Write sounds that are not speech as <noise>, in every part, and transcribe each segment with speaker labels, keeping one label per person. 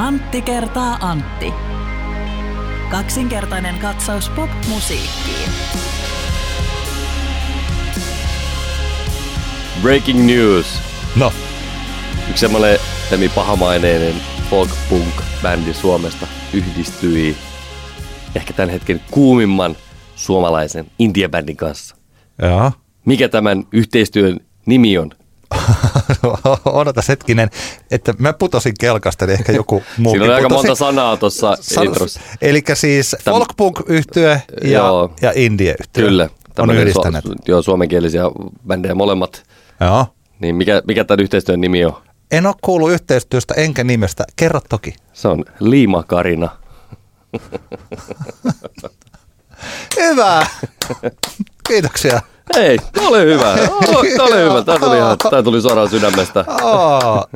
Speaker 1: Antti kertaa Antti. Kaksinkertainen katsaus pop-musiikkiin.
Speaker 2: Breaking news.
Speaker 3: No,
Speaker 2: Yksi semmoinen semi pahamaineinen folk punk bändi Suomesta yhdistyi ehkä tämän hetken kuumimman suomalaisen indie-bändin kanssa.
Speaker 3: joo.
Speaker 2: Mikä tämän yhteistyön nimi on? <laughs>
Speaker 3: Odotas hetkinen, että mä putosin kelkasta, niin ehkä joku muu.
Speaker 2: Siinä on aika monta sanaa tuossa introssa.
Speaker 3: Eli siis
Speaker 2: Täm-
Speaker 3: folkpunk-yhtye ja,
Speaker 2: Joo.
Speaker 3: ja indie-yhtye
Speaker 2: Kyllä.
Speaker 3: on yhdistänyt.
Speaker 2: Su- joo, suomenkielisiä bändejä molemmat.
Speaker 3: Joo.
Speaker 2: Niin mikä, mikä tämän yhteistyön nimi on?
Speaker 3: En ole kuullut yhteistyöstä enkä nimestä. Kerro toki.
Speaker 2: Se on Liima Karina. <laughs>
Speaker 3: Hyvä. <laughs> Kiitoksia.
Speaker 2: Hei, ole hyvä. Oh, ole hyvä. Tämä tuli, ihan, tämä tuli suoraan sydämestä.
Speaker 3: Oh.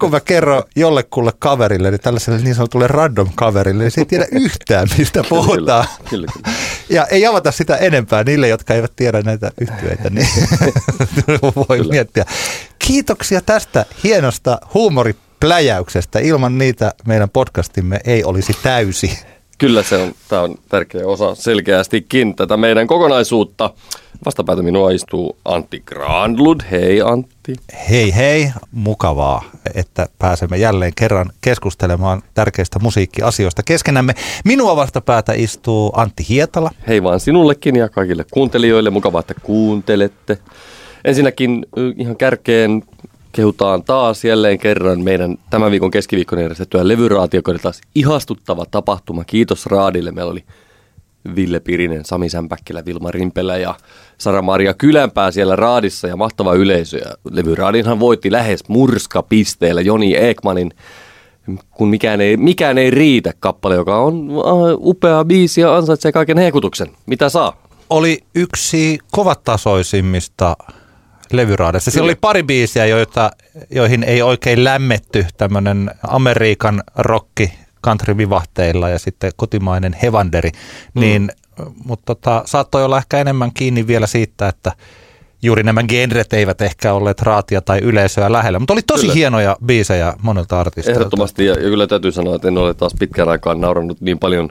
Speaker 3: Kun mä kerron jollekulle kaverille, niin tällaiselle niin sanotulle random kaverille, niin se ei tiedä yhtään, mistä puhutaan.
Speaker 2: Kyllä, kyllä, kyllä.
Speaker 3: Ja ei avata sitä enempää niille, jotka eivät tiedä näitä yhtyeitä, niin <laughs> voi
Speaker 2: Kyllä.
Speaker 3: miettiä. Kiitoksia tästä hienosta huumoripläjäyksestä. Ilman niitä meidän podcastimme ei olisi täysi.
Speaker 2: Kyllä se on, tämä on tärkeä osa selkeästikin tätä meidän kokonaisuutta. Vastapäätä minua istuu Antti Granlund. Hei Antti.
Speaker 3: Hei hei, mukavaa, että pääsemme jälleen kerran keskustelemaan tärkeistä musiikkiasioista keskenämme. Minua vastapäätä istuu Antti Hietala.
Speaker 2: Hei vaan sinullekin ja kaikille kuuntelijoille. Mukavaa, että kuuntelette. Ensinnäkin ihan kärkeen kehutaan taas jälleen kerran meidän tämän viikon keskiviikkona järjestettyä levyraatio, joka oli taas ihastuttava tapahtuma. Kiitos Raadille. Meillä oli Ville Pirinen, Sami Sämpäkkilä, Vilma Rimpelä ja Sara-Maria Kylänpää siellä raadissa ja mahtava yleisö. Ja levyraadinhan voitti lähes murskapisteellä Joni Ekmanin kun mikään ei, mikään ei riitä kappale, joka on äh, upea biisi ja ansaitsee kaiken hekutuksen. Mitä saa?
Speaker 3: Oli yksi kovatasoisimmista levyraadeista. Siellä oli pari biisiä, joita, joihin ei oikein lämmetty tämmöinen Amerikan rokki country-vivahteilla ja sitten kotimainen hevanderi,
Speaker 2: Mm.
Speaker 3: niin, mutta tota, saattoi olla ehkä enemmän kiinni vielä siitä, että juuri nämä genret eivät ehkä olleet raatia tai yleisöä lähellä, mutta oli tosi
Speaker 2: Kyllä.
Speaker 3: hienoja biisejä monelta artisteilta.
Speaker 2: Ehdottomasti, ja, ja kyllä täytyy sanoa, että en ole taas pitkään aikaan naurannut niin paljon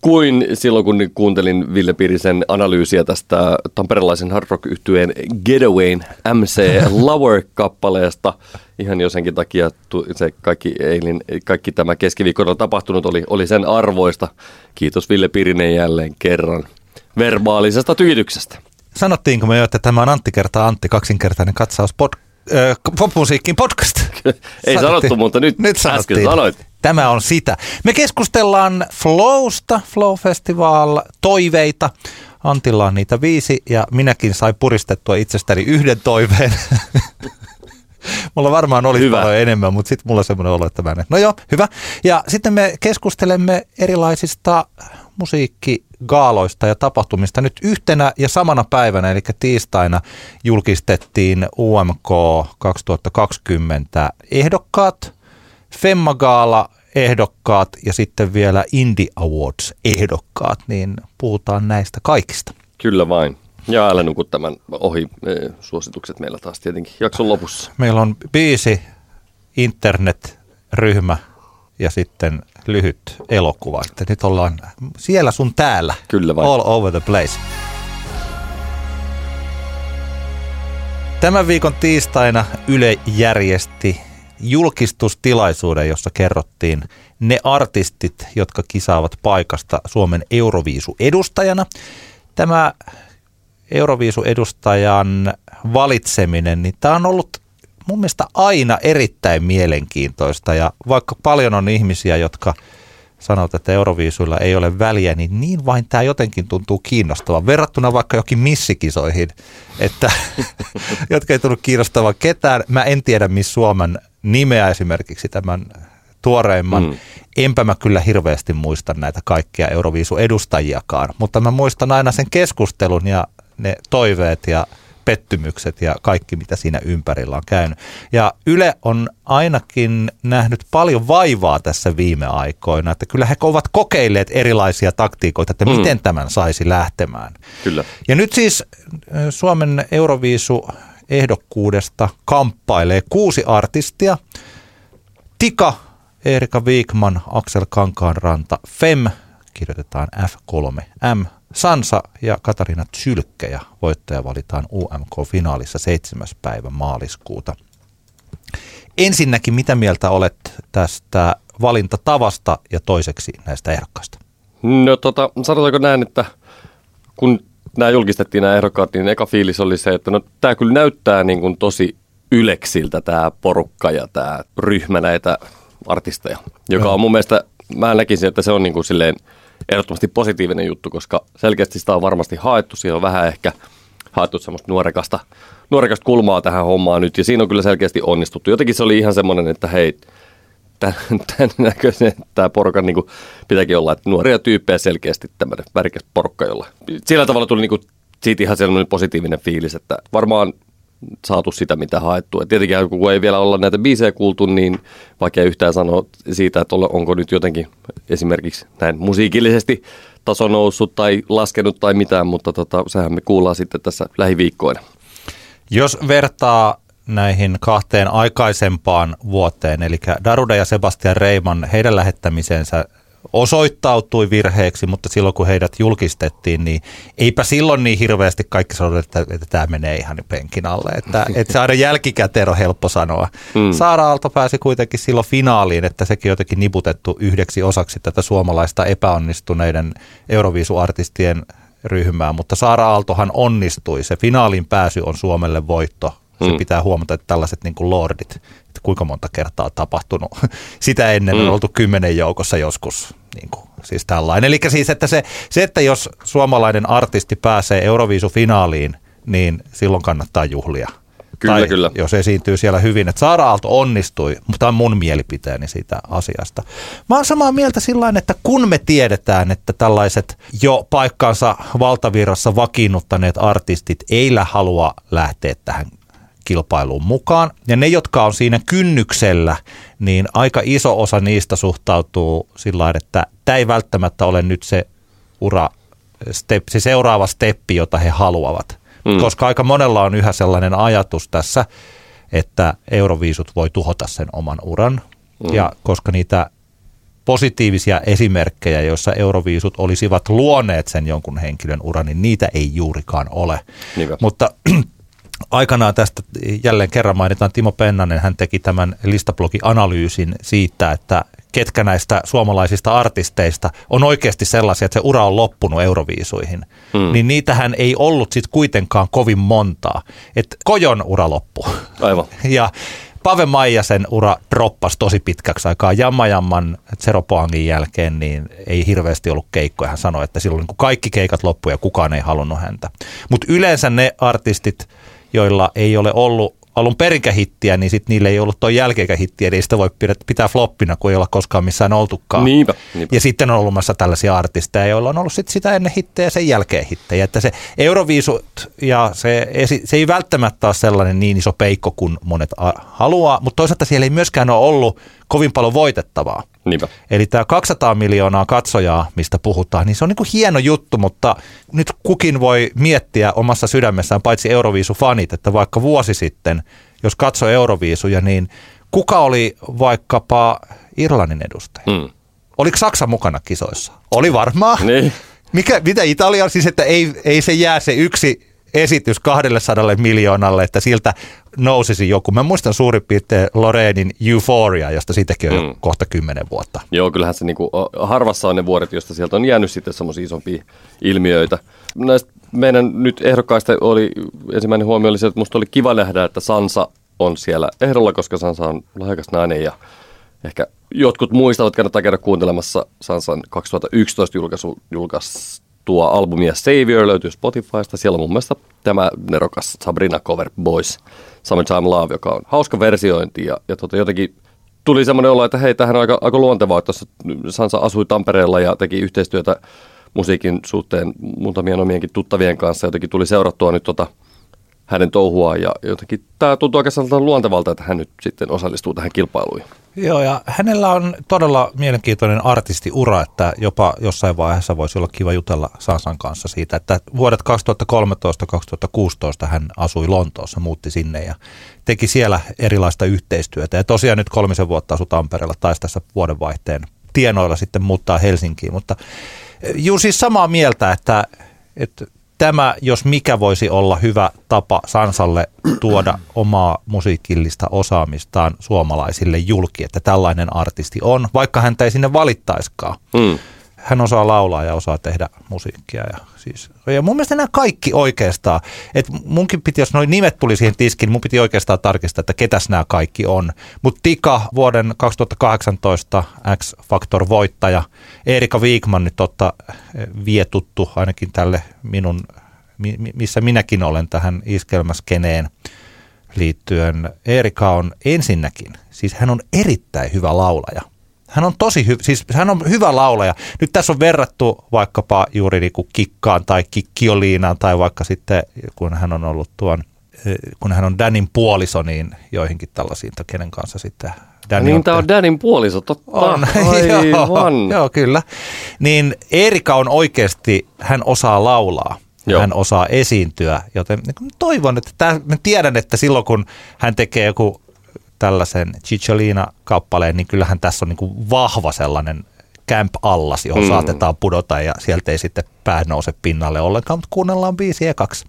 Speaker 2: kuin silloin, kun kuuntelin Ville Pirisen analyysiä tästä tamperelaisen hard rock yhtyeen Getawayn MC Lover-kappaleesta. Ihan jo senkin takia se kaikki, eilin, kaikki tämä keskiviikkona tapahtunut oli, oli sen arvoista. Kiitos Ville Pirinen jälleen kerran verbaalisesta tykityksestä.
Speaker 3: Sanottiinko me jo, että tämä on Antti kertaa Antti kaksinkertainen katsaus pod, äh, popmusiikkin podcast?
Speaker 2: Ei sanottu, mutta nyt,
Speaker 3: nyt
Speaker 2: äsken
Speaker 3: sanottiin.
Speaker 2: sanoit.
Speaker 3: Tämä on sitä. Me keskustellaan Flowsta, Flow Festival, toiveita. Antilla on niitä viisi ja minäkin sain puristettua itsestäni yhden toiveen. <laughs> Mulla varmaan olisi
Speaker 2: Hyvä.
Speaker 3: paljon enemmän, mutta sitten mulla on semmoinen olo, että mä en. No joo, hyvä. Ja sitten me keskustelemme erilaisista musiikkigaaloista ja tapahtumista. Nyt yhtenä ja samana päivänä, eli tiistaina, julkistettiin UMK 2020 ehdokkaat, Femma-gaala ehdokkaat ja sitten vielä Indie Awards ehdokkaat, niin puhutaan näistä kaikista.
Speaker 2: Kyllä vain. Ja älä nuku tämän ohi eh, suositukset meillä taas tietenkin jakson lopussa.
Speaker 3: Meillä on biisi, internet-ryhmä ja sitten lyhyt elokuva. Että nyt ollaan siellä sun täällä.
Speaker 2: Kyllä vain.
Speaker 3: All over the place. Tämän viikon tiistaina Yle järjesti julkistustilaisuuden, jossa kerrottiin ne artistit, jotka kisaavat paikasta Suomen Euroviisu-edustajana. Tämä Euroviisu-edustajan valitseminen, niin tämä on ollut mun mielestä aina erittäin mielenkiintoista ja vaikka paljon on ihmisiä, jotka sanovat, että Euroviisuilla ei ole väliä, niin niin vain tämä jotenkin tuntuu kiinnostavan. Verrattuna vaikka jokin missikisoihin, että, <laughs> jotka ei tunnu kiinnostavan ketään. Mä en tiedä, missä Suomen nimeä esimerkiksi tämän tuoreimman.
Speaker 2: Mm.
Speaker 3: Enpä mä kyllä hirveästi muista näitä kaikkia Euroviisu-edustajiakaan, mutta mä muistan aina sen keskustelun ja ne toiveet ja pettymykset ja kaikki, mitä siinä ympärillä on käynyt. Ja Yle on ainakin nähnyt paljon vaivaa tässä viime aikoina, että kyllä he ovat kokeilleet erilaisia taktiikoita, että
Speaker 2: Mm.
Speaker 3: miten tämän saisi lähtemään.
Speaker 2: Kyllä.
Speaker 3: Ja nyt siis äh, Suomen Euroviisu ehdokkuudesta kamppailee kuusi artistia. Tika Erika Viikman, Aksel Kankaanranta, Fem, kirjoitetaan F3M, Sansa ja Katarina Tsylkkä ja voittaja valitaan UMK-finaalissa 7. päivä maaliskuuta. Ensinnäkin, mitä mieltä olet tästä valintatavasta ja toiseksi näistä ehdokkaista?
Speaker 2: No tota, sanotaanko näin, että kun nämä julkistettiin nämä ehdokkaat, niin eka fiilis oli se, että no tämä kyllä näyttää niin kuin tosi yleksiltä tämä porukka ja tämä ryhmä näitä artisteja, joka Joo. on mun mielestä, mä näkisin, että se on niin kuin silleen ehdottomasti positiivinen juttu, koska selkeästi sitä on varmasti haettu, siellä on vähän ehkä haettu semmoista nuorekasta, nuorekasta kulmaa tähän hommaan nyt, ja siinä on kyllä selkeästi onnistuttu. Jotenkin se oli ihan semmoinen, että hei, tämän, näköisen tämä porukan niin pitääkin olla, että nuoria tyyppejä selkeästi tämmöinen värikäs porukka, jolla sillä tavalla tuli niin kuin, siitä ihan sellainen positiivinen fiilis, että varmaan saatu sitä, mitä haettu. Et tietenkin kun ei vielä olla näitä biisejä kuultu, niin vaikea yhtään sanoa siitä, että onko nyt jotenkin esimerkiksi näin musiikillisesti taso noussut tai laskenut tai mitään, mutta tota, sehän me kuullaan sitten tässä lähiviikkoina.
Speaker 3: Jos vertaa näihin kahteen aikaisempaan vuoteen, eli Daruda ja Sebastian Reiman, heidän lähettämisensä osoittautui virheeksi, mutta silloin kun heidät julkistettiin, niin eipä silloin niin hirveästi kaikki sanoi, että, että tämä menee ihan penkin alle. Että, että saada jälkikäteen on helppo sanoa. Mm. Saara Aalto pääsi kuitenkin silloin finaaliin, että sekin jotenkin niputettu yhdeksi osaksi tätä suomalaista epäonnistuneiden Euroviisuartistien ryhmää, mutta Saara Aaltohan onnistui. Se finaalin pääsy on Suomelle voitto. Se mm. pitää huomata, että tällaiset niin kuin lordit, että kuinka monta kertaa tapahtunut. <laughs> Sitä ennen mm. on oltu kymmenen joukossa joskus. Niin kuin, siis tällainen. Eli siis, että se, se, että jos suomalainen artisti pääsee Euroviisufinaaliin, niin silloin kannattaa juhlia.
Speaker 2: Kyllä,
Speaker 3: tai
Speaker 2: kyllä.
Speaker 3: jos esiintyy siellä hyvin. Että Saara Aalto onnistui, mutta tämä on mun mielipiteeni siitä asiasta. Mä oon samaa mieltä sillä että kun me tiedetään, että tällaiset jo paikkaansa valtavirrassa vakiinnuttaneet artistit eillä halua lähteä tähän kilpailuun mukaan. Ja ne, jotka on siinä kynnyksellä, niin aika iso osa niistä suhtautuu sillä että tämä ei välttämättä ole nyt se ura, step, se seuraava steppi, jota he haluavat. Mm. Koska aika monella on yhä sellainen ajatus tässä, että euroviisut voi tuhota sen oman uran. Mm. Ja koska niitä positiivisia esimerkkejä, joissa euroviisut olisivat luoneet sen jonkun henkilön uran, niin niitä ei juurikaan ole. Niinpä. Mutta aikanaan tästä jälleen kerran mainitaan Timo Pennanen, hän teki tämän listablogi-analyysin siitä, että ketkä näistä suomalaisista artisteista on oikeasti sellaisia, että se ura on loppunut euroviisuihin. Hmm. Niin niitähän ei ollut sitten kuitenkaan kovin montaa. Että Kojon ura loppu.
Speaker 2: Aivan. <laughs>
Speaker 3: ja Pave Maijasen ura droppasi tosi pitkäksi aikaa. Jamma Jamman Zeropoangin jälkeen niin ei hirveästi ollut keikkoja. Hän sanoi, että silloin kun kaikki keikat loppuivat ja kukaan ei halunnut häntä. Mutta yleensä ne artistit, joilla ei ole ollut alun perinkähittiä, niin sitten niille ei ollut tuo jälkeenkähittiä, niin sitä voi pitää floppina, kun ei olla koskaan missään oltukaan.
Speaker 2: Niinpä, niinpä.
Speaker 3: Ja sitten on ollut tällaisia artisteja, joilla on ollut sit sitä ennen hittejä ja sen jälkeen hittejä. Että se Euroviisut ja se, se ei välttämättä ole sellainen niin iso peikko kuin monet haluaa, mutta toisaalta siellä ei myöskään ole ollut kovin paljon voitettavaa.
Speaker 2: Niinpä.
Speaker 3: Eli tämä 200 miljoonaa katsojaa, mistä puhutaan, niin se on niin kuin hieno juttu, mutta nyt kukin voi miettiä omassa sydämessään, paitsi Euroviisu-fanit, että vaikka vuosi sitten, jos katsoi Euroviisuja, niin kuka oli vaikkapa Irlannin edustaja? Mm. Oliko Saksa mukana kisoissa? Oli varmaan.
Speaker 2: Niin.
Speaker 3: Mikä, mitä Italia siis, että ei, ei se jää se yksi esitys 200 miljoonalle, että siltä nousisi joku. Mä muistan suurin piirtein Lorenin Euphoria, josta siitäkin on mm. jo kohta kymmenen vuotta.
Speaker 2: Joo, kyllähän se niinku, harvassa on ne vuodet, josta sieltä on jäänyt sitten semmoisia isompia ilmiöitä. Näistä meidän nyt ehdokkaista oli, ensimmäinen huomio oli se, että musta oli kiva nähdä, että Sansa on siellä ehdolla, koska Sansa on lahjakas nainen ja ehkä jotkut muistavat, kannattaa käydä kuuntelemassa Sansan 2011 julkaisu, julkaisu tuo albumia Savior löytyy Spotifysta. Siellä on mun mielestä tämä nerokas Sabrina Cover Boys Summertime Love, joka on hauska versiointi ja, ja tota, jotenkin tuli semmoinen olo, että hei, tähän on aika, aika luontevaa, että Sansa asui Tampereella ja teki yhteistyötä musiikin suhteen muutamien omienkin tuttavien kanssa. Jotenkin tuli seurattua nyt tota, hänen touhuaan ja jotenkin tämä tuntuu oikeastaan luontevalta, että hän nyt sitten osallistuu tähän kilpailuun.
Speaker 3: Joo, ja hänellä on todella mielenkiintoinen artistiura, että jopa jossain vaiheessa voisi olla kiva jutella Sansan kanssa siitä, että vuodet 2013-2016 hän asui Lontoossa, muutti sinne ja teki siellä erilaista yhteistyötä. Ja tosiaan nyt kolmisen vuotta asui Tampereella, taisi tässä vuodenvaihteen tienoilla sitten muuttaa Helsinkiin, mutta juu siis samaa mieltä, että, että tämä, jos mikä voisi olla hyvä tapa Sansalle tuoda omaa musiikillista osaamistaan suomalaisille julki, että tällainen artisti on, vaikka häntä ei sinne valittaiskaan. Mm hän osaa laulaa ja osaa tehdä musiikkia. Ja, siis, ja mun mielestä nämä kaikki oikeastaan, että munkin piti, jos noin nimet tuli siihen tiskiin, mun piti oikeastaan tarkistaa, että ketäs nämä kaikki on. Mutta Tika, vuoden 2018 X-Factor voittaja, Erika Wigman nyt totta eh, vie tuttu ainakin tälle minun, missä minäkin olen tähän iskelmäskeneen liittyen. Erika on ensinnäkin, siis hän on erittäin hyvä laulaja. Hän on tosi hyvä, siis hän on hyvä laulaja. Nyt tässä on verrattu vaikkapa juuri niin kuin Kikkaan tai Kikkioliinaan tai vaikka sitten, kun hän on ollut tuon, eh, kun hän on Danin puoliso, niin joihinkin tällaisiin, kenen kanssa sitten
Speaker 2: Danny niin, tämä on Danin puoliso, totta.
Speaker 3: On, <laughs> joo, joo, kyllä. Niin Erika on oikeasti, hän osaa laulaa. Joo. Hän osaa esiintyä, joten niin toivon, että tämä, mä tiedän, että silloin kun hän tekee joku tällaisen Cicciolina-kappaleen, niin kyllähän tässä on niin kuin vahva sellainen camp-allas, johon mm. saatetaan pudota ja sieltä ei sitten pää nouse pinnalle ollenkaan, mutta kuunnellaan biisi ekaksi.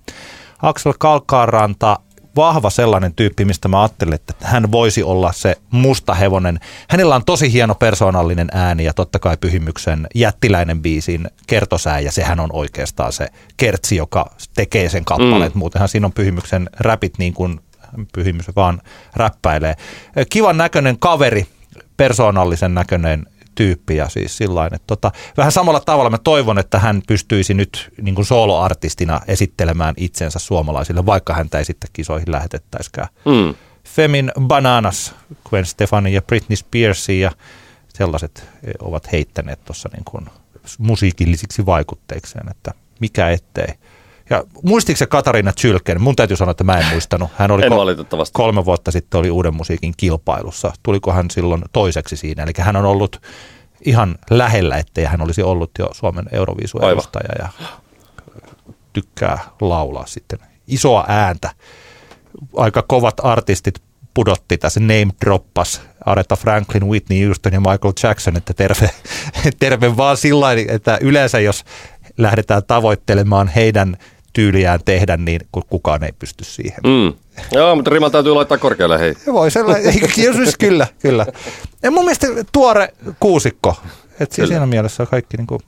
Speaker 3: Axel Kalkaaranta, vahva sellainen tyyppi, mistä mä ajattelin, että hän voisi olla se musta hevonen. Hänellä on tosi hieno persoonallinen ääni ja totta kai Pyhimyksen jättiläinen biisin kertosää ja sehän on oikeastaan se kertsi, joka tekee sen kappaleen. Mm. Muutenhan siinä on Pyhimyksen räpit niin kuin pyhimys vaan räppäilee. Kivan näköinen kaveri, persoonallisen näköinen tyyppi ja siis sillain, että tota, vähän samalla tavalla mä toivon, että hän pystyisi nyt niin kuin soloartistina esittelemään itsensä suomalaisille, vaikka häntä ei sitten kisoihin lähetettäisikään. Mm. Femin Bananas, Gwen Stefani ja Britney Spears ja sellaiset ovat heittäneet tuossa niin kuin musiikillisiksi vaikutteikseen, että mikä ettei. Ja muistiko se Katariina Chylken? Mun täytyy sanoa, että mä en muistanut. Hän oli
Speaker 2: en
Speaker 3: ko- kolme vuotta sitten oli Uuden musiikin kilpailussa. Tuliko hän silloin toiseksi siinä? Eli hän on ollut ihan lähellä, ettei hän olisi ollut jo Suomen Euroviisu-edustaja ja tykkää laulaa sitten isoa ääntä. Aika kovat artistit pudotti tässä name droppas Aretha Franklin, Whitney Houston ja Michael Jackson, että terve, <laughs> terve vaan sillä että yleensä jos lähdetään tavoittelemaan heidän tyyliään tehdä, niin kukaan ei pysty siihen. Mm.
Speaker 2: Joo, mutta rima täytyy laittaa korkealle, hei.
Speaker 3: Voi sellainen, <laughs> siis kyllä, kyllä. Ja mun mielestä tuore kuusikko, että siis siinä mielessä kaikki niin kuin,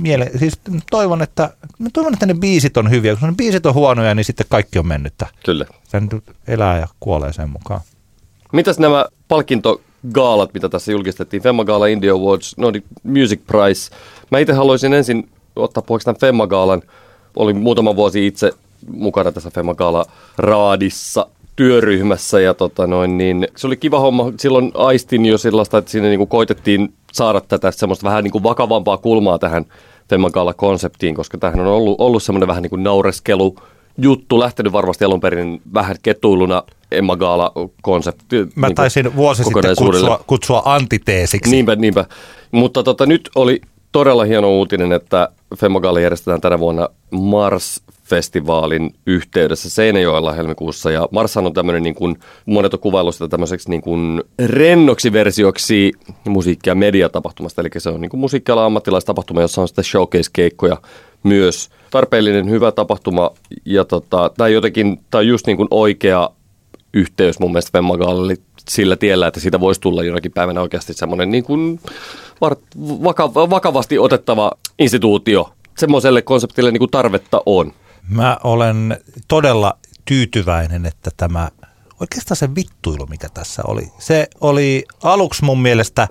Speaker 3: miele, siis toivon, että, toivon, että ne biisit on hyviä. Kun ne biisit on huonoja, niin sitten kaikki on mennyttä.
Speaker 2: Kyllä.
Speaker 3: Sen elää ja kuolee sen mukaan.
Speaker 2: Mitäs nämä palkintogaalat, mitä tässä julkistettiin, Femma Gala, India Awards, Nordic Music Prize. Mä itse haluaisin ensin ottaa puheeksi tämän Femma Gaalan olin muutama vuosi itse mukana tässä Femagala raadissa työryhmässä ja tota noin, niin se oli kiva homma. Silloin aistin jo sellaista, että sinne niin koitettiin saada tätä semmoista vähän niin kuin vakavampaa kulmaa tähän Femagala-konseptiin, koska tähän on ollut, ollut semmoinen vähän niin kuin naureskelu juttu, lähtenyt varmasti alun perin vähän ketuiluna Emma Gaala-konsepti.
Speaker 3: Mä niin taisin vuosi sitten kutsua, kutsua antiteesiksi.
Speaker 2: Niinpä, niinpä. Mutta tota, nyt oli todella hieno uutinen, että Femmogaali järjestetään tänä vuonna Mars-festivaalin yhteydessä Seinäjoella helmikuussa. Ja Mars on tämmöinen, niin kuin, monet on kuvailu sitä tämmöiseksi niin kuin rennoksi versioksi musiikki- ja mediatapahtumasta. Eli se on niin kuin ammattilaistapahtuma, jossa on sitten showcase-keikkoja myös. Tarpeellinen, hyvä tapahtuma ja tota, tämä jotenkin, tämä on just niin kuin oikea yhteys mun mielestä Femmagaalille sillä tiellä, että siitä voisi tulla jonakin päivänä oikeasti semmoinen niin kuin vakavasti otettava instituutio. Semmoiselle konseptille niin kuin tarvetta on.
Speaker 3: Mä olen todella tyytyväinen, että tämä oikeastaan se vittuilu, mikä tässä oli. Se oli aluksi mun mielestä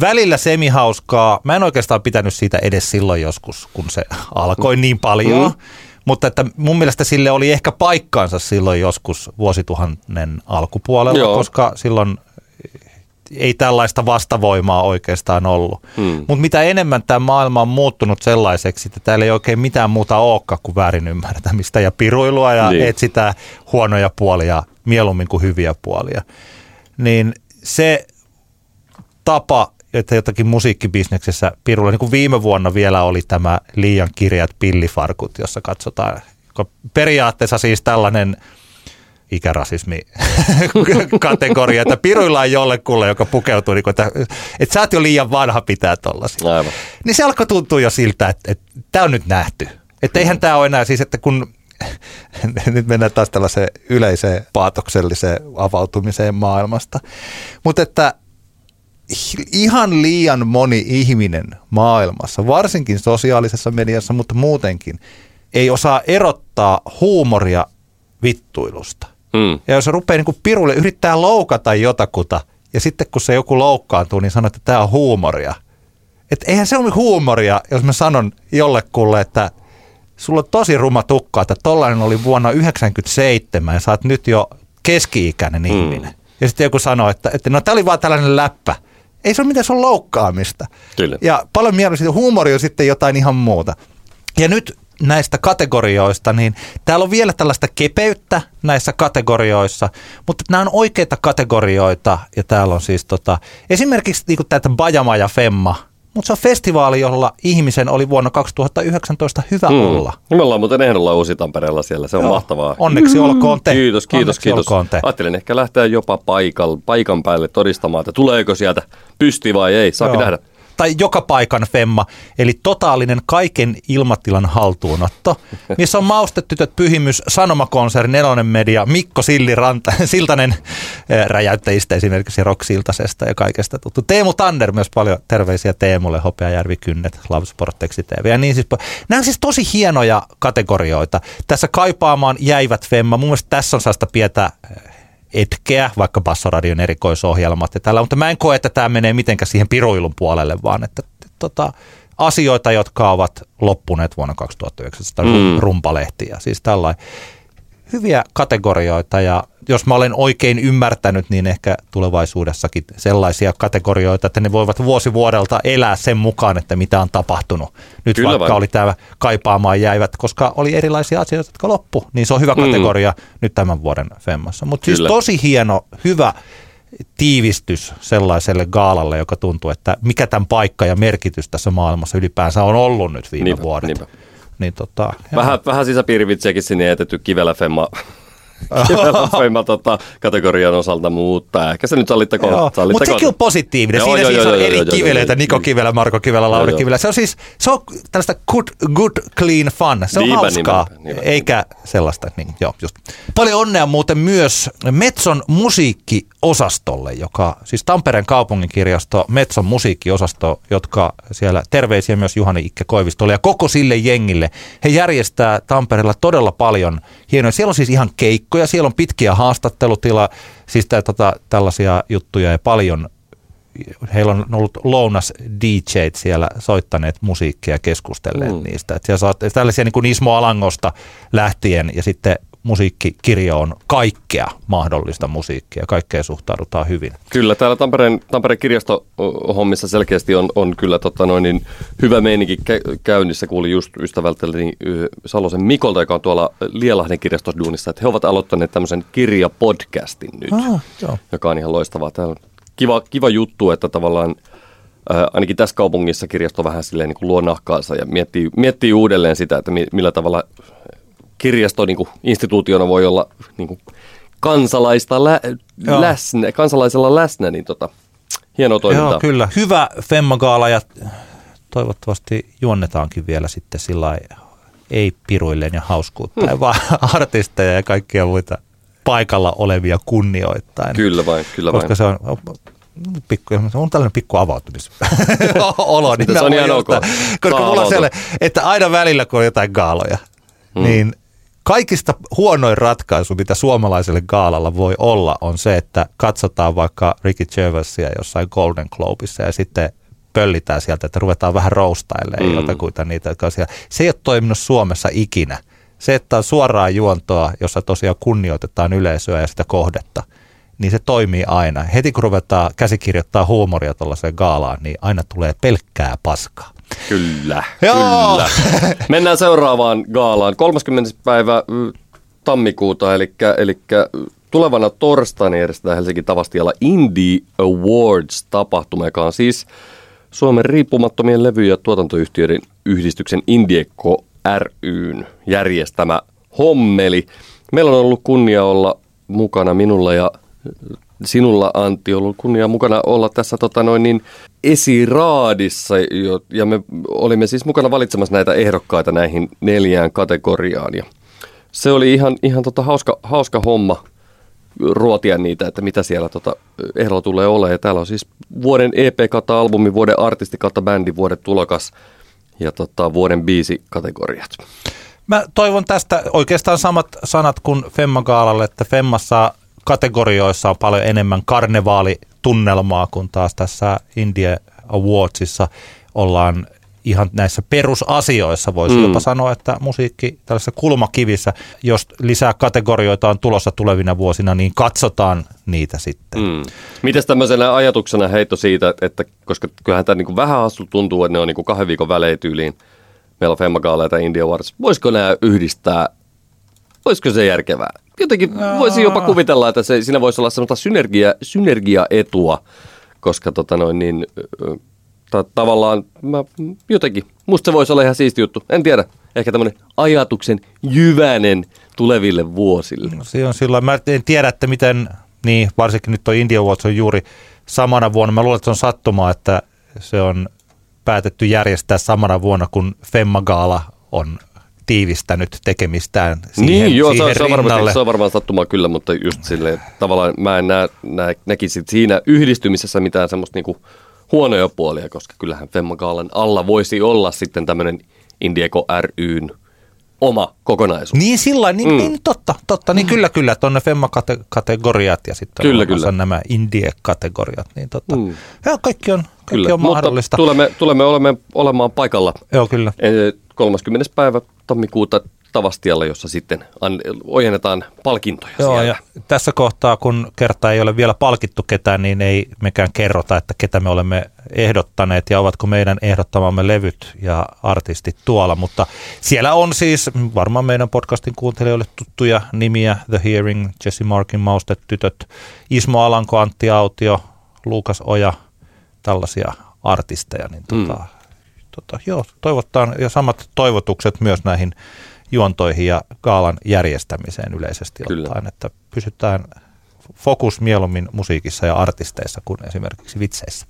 Speaker 3: välillä semihauskaa. Mä en oikeastaan pitänyt siitä edes silloin joskus, kun se <laughs> alkoi niin paljon. Mm. Mutta että mun mielestä sille oli ehkä paikkaansa silloin joskus vuosituhannen alkupuolella, Joo. koska silloin ei tällaista vastavoimaa oikeastaan ollut. Hmm. Mutta mitä enemmän tämä maailma on muuttunut sellaiseksi, että täällä ei oikein mitään muuta olekaan kuin väärin ymmärtämistä ja piruilua ja niin. etsitään huonoja puolia mieluummin kuin hyviä puolia, niin se tapa, että jotakin musiikkibisneksessä pirulla, niin kuin viime vuonna vielä oli tämä liian kirjat pillifarkut, jossa katsotaan periaatteessa siis tällainen ikärasismi <laughs> kategoria, että piruillaan jollekulle, joka pukeutuu, niin kuin, että, että sä oot jo liian vanha pitää tollasia.
Speaker 2: Aivan.
Speaker 3: Niin se alkoi tuntua jo siltä, että, että tämä on nyt nähty. Että eihän tämä ole enää siis, että kun <laughs> nyt mennään taas tällaiseen yleiseen paatokselliseen avautumiseen maailmasta. Mutta että ihan liian moni ihminen maailmassa, varsinkin sosiaalisessa mediassa, mutta muutenkin, ei osaa erottaa huumoria vittuilusta.
Speaker 2: Mm.
Speaker 3: Ja jos se rupeaa niin pirulle, yrittää loukata jotakuta, ja sitten kun se joku loukkaantuu, niin sanoo, että tämä on huumoria. Että eihän se ole huumoria, jos mä sanon jollekulle, että sulla on tosi ruma tukka, että tollainen oli vuonna 1997 ja sä oot nyt jo keski-ikäinen mm. ihminen. Ja sitten joku sanoo, että, että no tämä oli vaan tällainen läppä. Ei se ole mitään, se on loukkaamista.
Speaker 2: Kyllä.
Speaker 3: Ja paljon mieluummin huumori on sitten jotain ihan muuta. Ja nyt näistä kategorioista, niin täällä on vielä tällaista kepeyttä näissä kategorioissa, mutta nämä on oikeita kategorioita ja täällä on siis tota, esimerkiksi niin tätä Bajamaja Femma, mutta se on festivaali, jolla ihmisen oli vuonna 2019 hyvä mm. olla.
Speaker 2: Me ollaan muuten ehdolla Uusi Tampereella siellä, se on Joo. mahtavaa.
Speaker 3: Onneksi olkoon te.
Speaker 2: Kiitos, kiitos,
Speaker 3: Onneksi
Speaker 2: kiitos.
Speaker 3: te.
Speaker 2: Ajattelin ehkä lähteä jopa paikal, paikan päälle todistamaan, että tuleeko sieltä pysti vai ei, saa nähdä
Speaker 3: tai joka paikan femma, eli totaalinen kaiken ilmatilan haltuunotto, missä on maustetytöt pyhimys, Sanomakonserni, Nelonen Media, Mikko Silli Ranta, <laughs> Siltanen eh, räjäyttäjistä esimerkiksi Rock Siltasesta ja kaikesta tuttu. Teemu Tander myös paljon terveisiä Teemulle, Hopeajärvi, Kynnet, Sport, TV ja niin siis. Nämä on siis tosi hienoja kategorioita. Tässä kaipaamaan jäivät femma. Mun mielestä tässä on sellaista pientä eh, etkeä, vaikka Bassoradion erikoisohjelmat ja tällä, mutta mä en koe, että tämä menee mitenkään siihen piruilun puolelle, vaan että tota, asioita, jotka ovat loppuneet vuonna 2019, mm. rumpalehtiä, siis tällainen hyviä kategorioita ja jos mä olen oikein ymmärtänyt, niin ehkä tulevaisuudessakin sellaisia kategorioita, että ne voivat vuosi vuodelta elää sen mukaan, että mitä on tapahtunut. Nyt Kyllä vaikka vai. oli tämä kaipaamaan jäivät, koska oli erilaisia asioita, jotka loppu, niin se on hyvä mm. kategoria mm. nyt tämän vuoden Femmassa. Mutta siis tosi hieno, hyvä tiivistys sellaiselle gaalalle, joka tuntuu, että mikä tämän paikka ja merkitys tässä maailmassa ylipäänsä on ollut nyt viime niinpä, vuodet. Niinpä. Niin tota,
Speaker 2: vähän, vähän sisäpiirivitsiäkin sinne jätetty kivellä Femma Femma tota, kategorian osalta, mutta ehkä se nyt sallittakoon.
Speaker 3: Mutta sekin on positiivinen. Siinä joo, siis joo, on joo, eri joo, kiveleitä, joo, Niko Kivelä, Marko Kivelä, Lauri joo, Kivelä. Se on siis se on tällaista good, good clean fun. Se on niinpä, hauskaa, niinpä, niinpä, eikä sellaista. Niin, joo, just. Paljon onnea muuten myös Metson musiikkiosastolle, joka siis Tampereen kaupunginkirjasto, Metson musiikkiosasto, jotka siellä terveisiä myös Juhani Ikke Koivistolle ja koko sille jengille. He järjestää Tampereella todella paljon hienoja. Siellä on siis ihan keikkoja, siellä on pitkiä haastattelutila, siis tää, tota, tällaisia juttuja ja paljon heillä on ollut lounas DJt siellä soittaneet musiikkia ja keskustelleet mm. niistä. Et siellä saat tällaisia niin kuin Ismo Alangosta lähtien ja sitten musiikkikirjo on kaikkea mahdollista musiikkia, kaikkea suhtaudutaan hyvin.
Speaker 2: Kyllä, täällä Tampereen, Tampereen kirjastohommissa selkeästi on, on kyllä tota noin, niin hyvä meininki käynnissä. Kuulin just ystävältäni Salosen Mikolta, joka on tuolla Lielahden kirjastoduunissa, että he ovat aloittaneet tämmöisen kirjapodcastin nyt, ah, joo. joka on ihan loistavaa. Täällä on kiva, kiva juttu, että tavallaan Äh, ainakin tässä kaupungissa kirjasto vähän silleen niin kuin luo nahkaansa ja miettii, miettii uudelleen sitä, että mi, millä tavalla kirjasto niin kuin instituutiona voi olla niin kuin kansalaista lä, läsnä, kansalaisella läsnä, niin tota, hieno toiminta.
Speaker 3: Joo, kyllä. Hyvä Femmagaala ja toivottavasti juonnetaankin vielä sitten sillä ei piruilleen ja hauskuutta, hmm. vaan <laughs> artisteja ja kaikkia muita paikalla olevia kunnioittain.
Speaker 2: Kyllä vain, kyllä
Speaker 3: Koska
Speaker 2: vain.
Speaker 3: se on pikku, on tällainen pikku avautumis <laughs> olo.
Speaker 2: Niin se on ihan ok.
Speaker 3: Koska mulla on siellä, että aina välillä kun on jotain gaaloja, hmm. niin kaikista huonoin ratkaisu, mitä suomalaiselle gaalalla voi olla, on se, että katsotaan vaikka Ricky Gervaisia jossain Golden Globeissa ja sitten pöllitään sieltä, että ruvetaan vähän roustailemaan mm. jotakuita niitä, jotka on siellä. Se ei ole toiminut Suomessa ikinä. Se, että on suoraa juontoa, jossa tosiaan kunnioitetaan yleisöä ja sitä kohdetta, niin se toimii aina. Heti kun ruvetaan käsikirjoittaa huumoria tuollaiseen gaalaan, niin aina tulee pelkkää paskaa.
Speaker 2: Kyllä, Joo. kyllä. <laughs> Mennään seuraavaan gaalaan. 30. päivä tammikuuta, eli, eli tulevana torstaina järjestetään Helsingin Tavastialla Indie Awards-tapahtuma, joka on siis Suomen riippumattomien levy- ja tuotantoyhtiöiden yhdistyksen Indiekko ryn järjestämä hommeli. Meillä on ollut kunnia olla mukana minulla ja sinulla Antti on ollut kunnia mukana olla tässä tota noin, niin esiraadissa ja me olimme siis mukana valitsemassa näitä ehdokkaita näihin neljään kategoriaan ja se oli ihan, ihan tota hauska, hauska homma ruotia niitä, että mitä siellä tota ehdolla tulee olemaan. Ja täällä on siis vuoden EP kautta albumi, vuoden artisti kautta bändi, vuoden tulokas ja tota, vuoden biisi kategoriat.
Speaker 3: Mä toivon tästä oikeastaan samat sanat kuin Femma Gaalalle, että Femmassa kategorioissa on paljon enemmän karnevaalitunnelmaa, kun taas tässä India Awardsissa ollaan ihan näissä perusasioissa, voisi mm. jopa sanoa, että musiikki tällaisessa kulmakivissä, jos lisää kategorioita on tulossa tulevina vuosina, niin katsotaan niitä sitten. Mm.
Speaker 2: Mites tämmöisenä ajatuksena heitto siitä, että koska kyllähän tämä niin vähän hassu tuntuu, että ne on niin kahden viikon välein tyyliin, meillä on Femma Gala ja India Wars, voisiko nämä yhdistää, olisiko se järkevää? Jotenkin no. voisi jopa kuvitella, että se, siinä voisi olla semmoista synergia, synergiaetua, koska tota noin, niin, ta- tavallaan mä, jotenkin, musta se voisi olla ihan siisti juttu, en tiedä. Ehkä tämmöinen ajatuksen jyvänen tuleville vuosille.
Speaker 3: No, se on silloin, mä en tiedä, että miten, niin varsinkin nyt tuo India Awards on juuri samana vuonna. Mä luulen, että se on sattumaa, että se on päätetty järjestää samana vuonna, kun Femma Gaala on tiivistänyt tekemistään siihen,
Speaker 2: niin, joo,
Speaker 3: siihen
Speaker 2: se, on varmaan, se on varmaan sattumaa kyllä, mutta just silleen, tavallaan mä en näe, näe, näkisi siinä yhdistymisessä mitään semmoista niinku huonoja puolia, koska kyllähän Femma Gaalan alla voisi olla sitten tämmöinen Indieko ryn oma kokonaisuus.
Speaker 3: Niin sillä niin, mm. niin totta, totta. Niin mm. kyllä, kyllä, että on ne Femma-kategoriat ja sitten
Speaker 2: kyllä, on kyllä.
Speaker 3: nämä Indie-kategoriat. Niin totta. Mm. Ja kaikki on, kaikki kyllä. on mahdollista.
Speaker 2: Mutta tulemme, tulemme olemme, olemaan paikalla.
Speaker 3: Joo, kyllä.
Speaker 2: 30. päivä tammikuuta Tavastialla, jossa sitten ojennetaan palkintoja
Speaker 3: Joo,
Speaker 2: siellä.
Speaker 3: Ja tässä kohtaa, kun kerta ei ole vielä palkittu ketään, niin ei mekään kerrota, että ketä me olemme ehdottaneet ja ovatko meidän ehdottamamme levyt ja artistit tuolla. Mutta siellä on siis varmaan meidän podcastin kuuntelijoille tuttuja nimiä, The Hearing, Jesse Markin Maustet tytöt, Ismo Alanko, Antti Autio, Luukas Oja, tällaisia artisteja. Niin tota, mm. Tota, joo, toivottaan ja samat toivotukset myös näihin juontoihin ja kaalan järjestämiseen yleisesti Kyllä. ottaen, että pysytään fokus mieluummin musiikissa ja artisteissa kuin esimerkiksi vitseissä.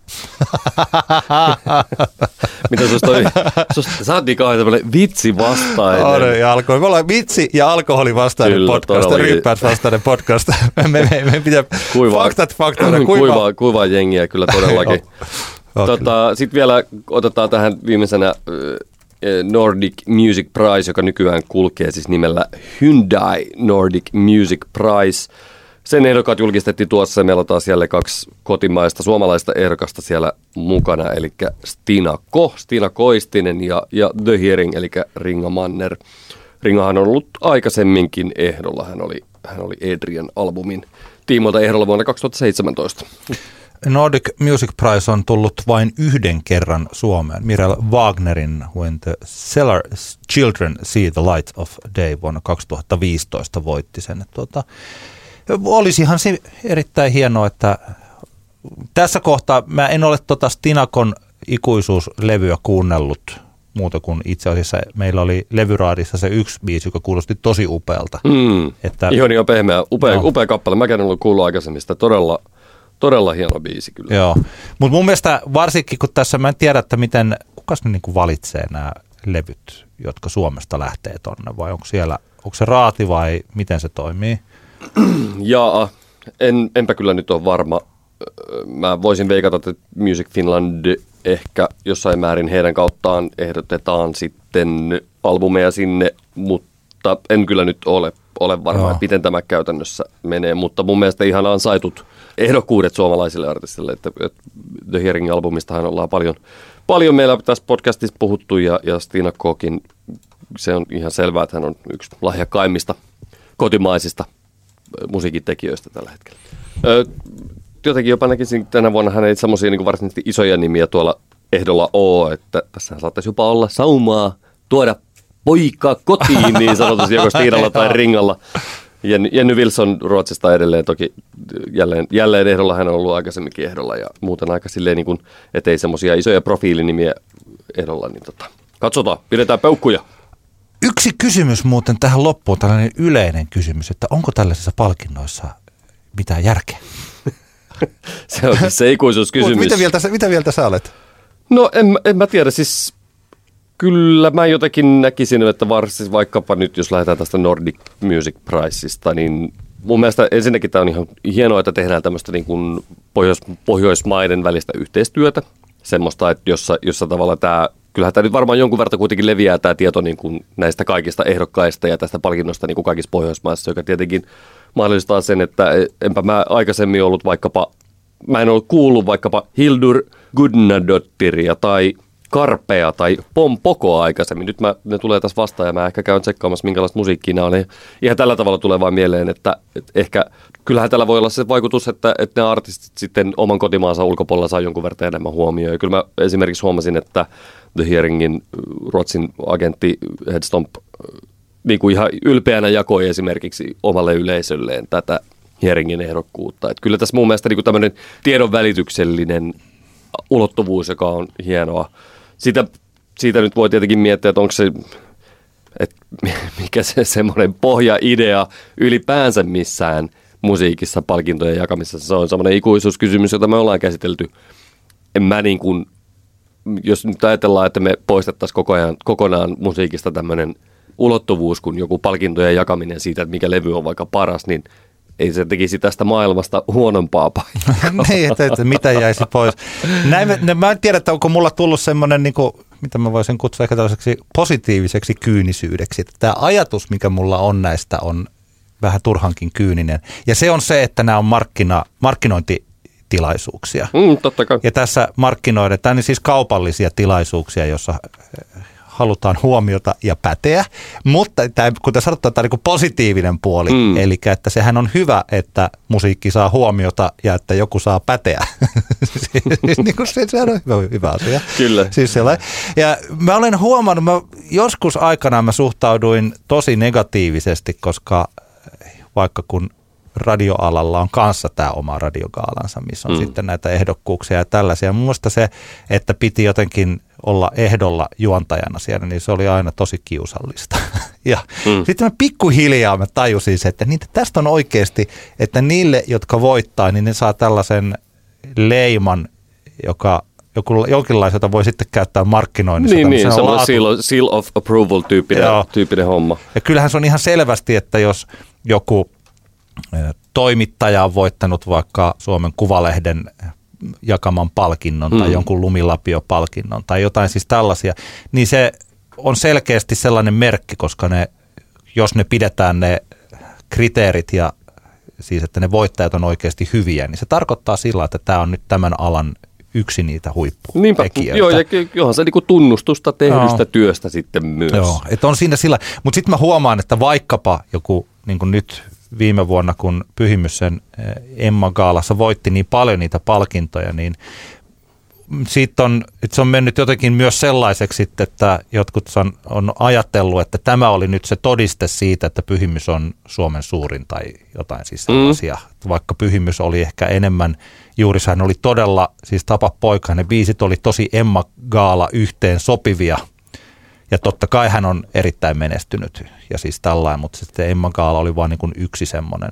Speaker 3: <laughs>
Speaker 2: Mitä susta oli? Susta, sä oot niin kauhean vitsi vastainen.
Speaker 3: On, ja alkoi. Me ollaan vitsi ja alkoholi vastainen Kyllä, podcast, ryyppäys vastainen podcast. me, <laughs> me, me, me pitää kuivaa, faktat faktoida. <clears throat>
Speaker 2: Kuivaa, kuivaa, kuivaa jengiä kyllä todellakin. Tota, Sitten vielä otetaan tähän viimeisenä Nordic Music Prize, joka nykyään kulkee siis nimellä Hyundai Nordic Music Prize. Sen ehdokkaat julkistettiin tuossa ja meillä on taas jälleen kaksi kotimaista suomalaista ehdokasta siellä mukana, eli Stina Ko, Stina Koistinen ja, ja The Hearing, eli Ringa Manner. Ringahan on ollut aikaisemminkin ehdolla, hän oli, hän oli Adrian albumin tiimoilta ehdolla vuonna 2017.
Speaker 3: Nordic Music Prize on tullut vain yhden kerran Suomeen. Mirel Wagnerin When the Cellar Children See the Light of Day vuonna 2015 voitti sen. Tuota, olisihan se erittäin hienoa, että tässä kohtaa mä en ole tuota Stinakon ikuisuuslevyä kuunnellut muuta kuin itse asiassa meillä oli levyraadissa se yksi biisi, joka kuulosti tosi upealta.
Speaker 2: Mm. Että, Ihoni ja pehmeä, upea, no. upea kappale. Mäkin en ollut kuullut aikaisemmin sitä todella – Todella hieno biisi kyllä.
Speaker 3: Joo, mutta mun mielestä varsinkin kun tässä mä en tiedä, että miten, kukas ne niinku valitsee nämä levyt, jotka Suomesta lähtee tonne vai onko siellä, onko se raati vai miten se toimii? <clears throat>
Speaker 2: Jaa, en, enpä kyllä nyt ole varma. Mä voisin veikata, että Music Finland ehkä jossain määrin heidän kauttaan ehdotetaan sitten albumeja sinne, mutta en kyllä nyt ole, ole varma, että miten tämä käytännössä menee. Mutta mun mielestä ihan ansaitut ehdokkuudet suomalaisille artistille. Että, että The Hearing-albumistahan ollaan paljon, paljon meillä tässä podcastissa puhuttu ja, ja Stina Kokin, se on ihan selvää, että hän on yksi lahjakkaimmista kotimaisista musiikintekijöistä tällä hetkellä. Ö, jotenkin jopa näkisin tänä vuonna hän ei semmoisia niin varsinaisesti isoja nimiä tuolla ehdolla ole, että tässä saattaisi jopa olla saumaa tuoda poika kotiin niin sanotusti joko <laughs> Stiinalla tai Ringalla. Jenny, Jenny Wilson Ruotsista edelleen toki jälleen, jälleen ehdolla, hän on ollut aikaisemminkin ehdolla ja muuten aika silleen niin kuin, ettei semmoisia isoja profiilinimiä ehdolla, niin tota, katsotaan, pidetään peukkuja.
Speaker 3: Yksi kysymys muuten tähän loppuun, tällainen yleinen kysymys, että onko tällaisissa palkinnoissa mitään järkeä? <laughs>
Speaker 2: se on siis se ikuisuuskysymys.
Speaker 3: mitä, mieltä, mitä mieltä sä olet?
Speaker 2: No en, en mä tiedä, siis kyllä mä jotenkin näkisin, että varsin vaikkapa nyt jos lähdetään tästä Nordic Music Prizeista, niin mun mielestä ensinnäkin tämä on ihan hienoa, että tehdään tämmöistä niin kuin Pohjois, Pohjoismaiden välistä yhteistyötä. Semmoista, että jossa, jossa tavalla tämä, kyllähän tämä nyt varmaan jonkun verran kuitenkin leviää tämä tieto niin kuin näistä kaikista ehdokkaista ja tästä palkinnosta niin kuin kaikissa Pohjoismaissa, joka tietenkin mahdollistaa sen, että enpä mä aikaisemmin ollut vaikkapa, mä en ollut kuullut vaikkapa Hildur Gudnadottiria tai Karpea tai Pompoko aikaisemmin. Nyt mä, ne tulee tässä vastaan ja mä ehkä käyn tsekkaamassa, minkälaista musiikkia nämä on. Ihan tällä tavalla tulee vaan mieleen, että, että ehkä kyllähän tällä voi olla se vaikutus, että, että ne artistit sitten oman kotimaansa ulkopuolella saa jonkun verran enemmän huomioon. Ja kyllä mä esimerkiksi huomasin, että The Hearingin Ruotsin agentti Headstomp niin kuin ihan ylpeänä jakoi esimerkiksi omalle yleisölleen tätä Heringin ehdokkuutta. Että kyllä tässä mun mielestä niin tämmöinen tiedon välityksellinen ulottuvuus, joka on hienoa. Sitä, siitä nyt voi tietenkin miettiä, että onko se, että <laughs> mikä se semmoinen pohjaidea ylipäänsä missään musiikissa palkintojen jakamisessa. Se on semmoinen ikuisuuskysymys, jota me ollaan käsitelty. En mä niin kuin, jos nyt ajatellaan, että me poistettaisiin koko ajan, kokonaan musiikista tämmöinen – ulottuvuus kuin joku palkintojen jakaminen siitä, että mikä levy on vaikka paras, niin ei se tekisi tästä maailmasta huonompaa paikkaa. <laughs>
Speaker 3: niin, että, että mitä jäisi pois. Näin, ne, mä en tiedä, että onko mulla tullut semmoinen, niin kuin, mitä mä voisin kutsua ehkä tällaiseksi positiiviseksi kyynisyydeksi. Että tämä ajatus, mikä mulla on näistä, on vähän turhankin kyyninen. Ja se on se, että nämä on markkina, markkinointi tilaisuuksia.
Speaker 2: Mm, totta kai.
Speaker 3: Ja tässä markkinoidaan, tämä siis kaupallisia tilaisuuksia, jossa halutaan huomiota ja päteä, mutta tämä, kuten sanottu, tämä on niin positiivinen puoli, mm. eli että sehän on hyvä, että musiikki saa huomiota ja että joku saa päteä. <laughs> siis niin kuin se, se on hyvä, hyvä asia.
Speaker 2: Kyllä.
Speaker 3: Siis ja mä olen huomannut, mä joskus aikanaan mä suhtauduin tosi negatiivisesti, koska vaikka kun radioalalla on kanssa tämä oma radiogaalansa, missä on mm. sitten näitä ehdokkuuksia ja tällaisia. Mun se, että piti jotenkin olla ehdolla juontajana siellä, niin se oli aina tosi kiusallista. <laughs> Ja mm. sitten mä pikkuhiljaa mä tajusin se, että niitä, tästä on oikeasti, että niille, jotka voittaa, niin ne saa tällaisen leiman, joka joku, jonkinlaisen, jota voi sitten käyttää markkinoinnissa.
Speaker 2: Niin, niin se on seal, seal of approval tyyppinen, tyyppinen homma.
Speaker 3: Ja kyllähän se on ihan selvästi, että jos joku toimittaja on voittanut vaikka Suomen Kuvalehden jakaman palkinnon mm. tai jonkun lumilapiopalkinnon tai jotain siis tällaisia, niin se on selkeästi sellainen merkki, koska ne, jos ne pidetään ne kriteerit ja siis, että ne voittajat on oikeasti hyviä, niin se tarkoittaa sillä, että tämä on nyt tämän alan yksi niitä huipputekijöitä.
Speaker 2: joo, ja johon se niinku tunnustusta tehdystä no. työstä sitten myös.
Speaker 3: Joo, että on siinä sillä, mutta sitten mä huomaan, että vaikkapa joku, niin kuin nyt viime vuonna, kun Pyhimyksen eh, Emma Gaalassa voitti niin paljon niitä palkintoja, niin siitä on, että se on mennyt jotenkin myös sellaiseksi, että jotkut on, on ajatellut, että tämä oli nyt se todiste siitä, että pyhimys on Suomen suurin tai jotain siis sellaisia. Mm. Vaikka pyhimys oli ehkä enemmän, juuri hän oli todella, siis tapa poika, ne biisit oli tosi Emma Gaala yhteen sopivia – ja totta kai hän on erittäin menestynyt ja siis tällainen, mutta sitten Emma Gaala oli vain niin yksi semmoinen.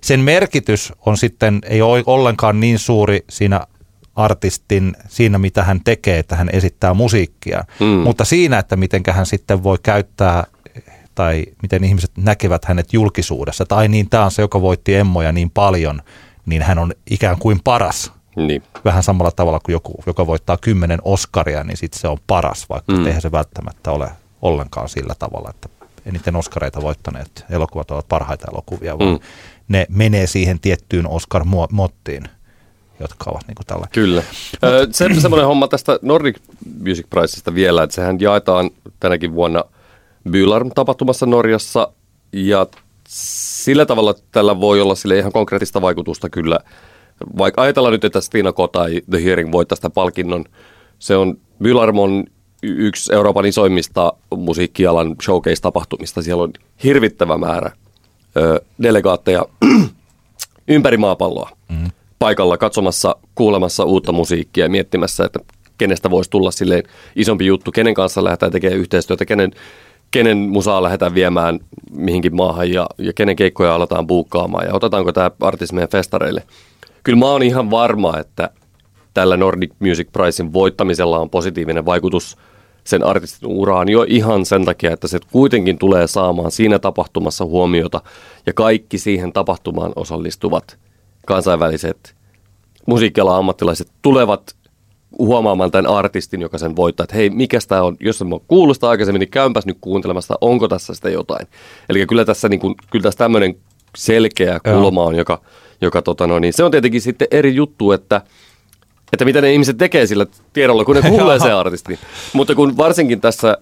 Speaker 3: Sen merkitys on sitten, ei ole ollenkaan niin suuri siinä artistin, siinä mitä hän tekee, että hän esittää musiikkia, mm. mutta siinä, että miten hän sitten voi käyttää tai miten ihmiset näkevät hänet julkisuudessa, tai niin tämä on se, joka voitti Emmoja niin paljon, niin hän on ikään kuin paras
Speaker 2: niin.
Speaker 3: Vähän samalla tavalla kuin joku, joka voittaa kymmenen Oscaria, niin sitten se on paras, vaikka mm. eihän se välttämättä ole ollenkaan sillä tavalla, että eniten Oscareita voittaneet elokuvat ovat parhaita elokuvia, vaan mm. ne menee siihen tiettyyn Oscar-mottiin jotka ovat niin kuin tällä.
Speaker 2: Kyllä. Mut, se, semmoinen homma tästä Nordic Music Prizeista vielä, että sehän jaetaan tänäkin vuonna Bylarm-tapahtumassa Norjassa ja sillä tavalla tällä voi olla sille ihan konkreettista vaikutusta kyllä vaikka ajatellaan nyt, että Stina tai The Hearing voittaa sitä palkinnon, se on Bylarmon yksi Euroopan isoimmista musiikkialan showcase-tapahtumista. Siellä on hirvittävä määrä ö, delegaatteja <clears throat> ympäri maapalloa mm. paikalla katsomassa, kuulemassa uutta musiikkia ja miettimässä, että kenestä voisi tulla silleen isompi juttu, kenen kanssa lähdetään tekemään yhteistyötä, kenen, kenen musaa lähdetään viemään mihinkin maahan ja, ja kenen keikkoja aletaan buukkaamaan ja otetaanko tämä artisti meidän festareille. Kyllä mä oon ihan varma, että tällä Nordic Music Prizein voittamisella on positiivinen vaikutus sen artistin uraan jo ihan sen takia, että se kuitenkin tulee saamaan siinä tapahtumassa huomiota ja kaikki siihen tapahtumaan osallistuvat kansainväliset musiikkialan ammattilaiset tulevat huomaamaan tämän artistin, joka sen voittaa, että hei, mikä tämä on, jos en mä kuullut sitä aikaisemmin, niin käympäs nyt kuuntelemassa, onko tässä sitä jotain. Eli kyllä tässä, niin kuin, kyllä tässä tämmöinen selkeä kulma on, joka, joka tota no, niin se on tietenkin sitten eri juttu, että että mitä ne ihmiset tekee sillä tiedolla, kun ne kuulee <laughs> se artisti. Mutta kun varsinkin tässä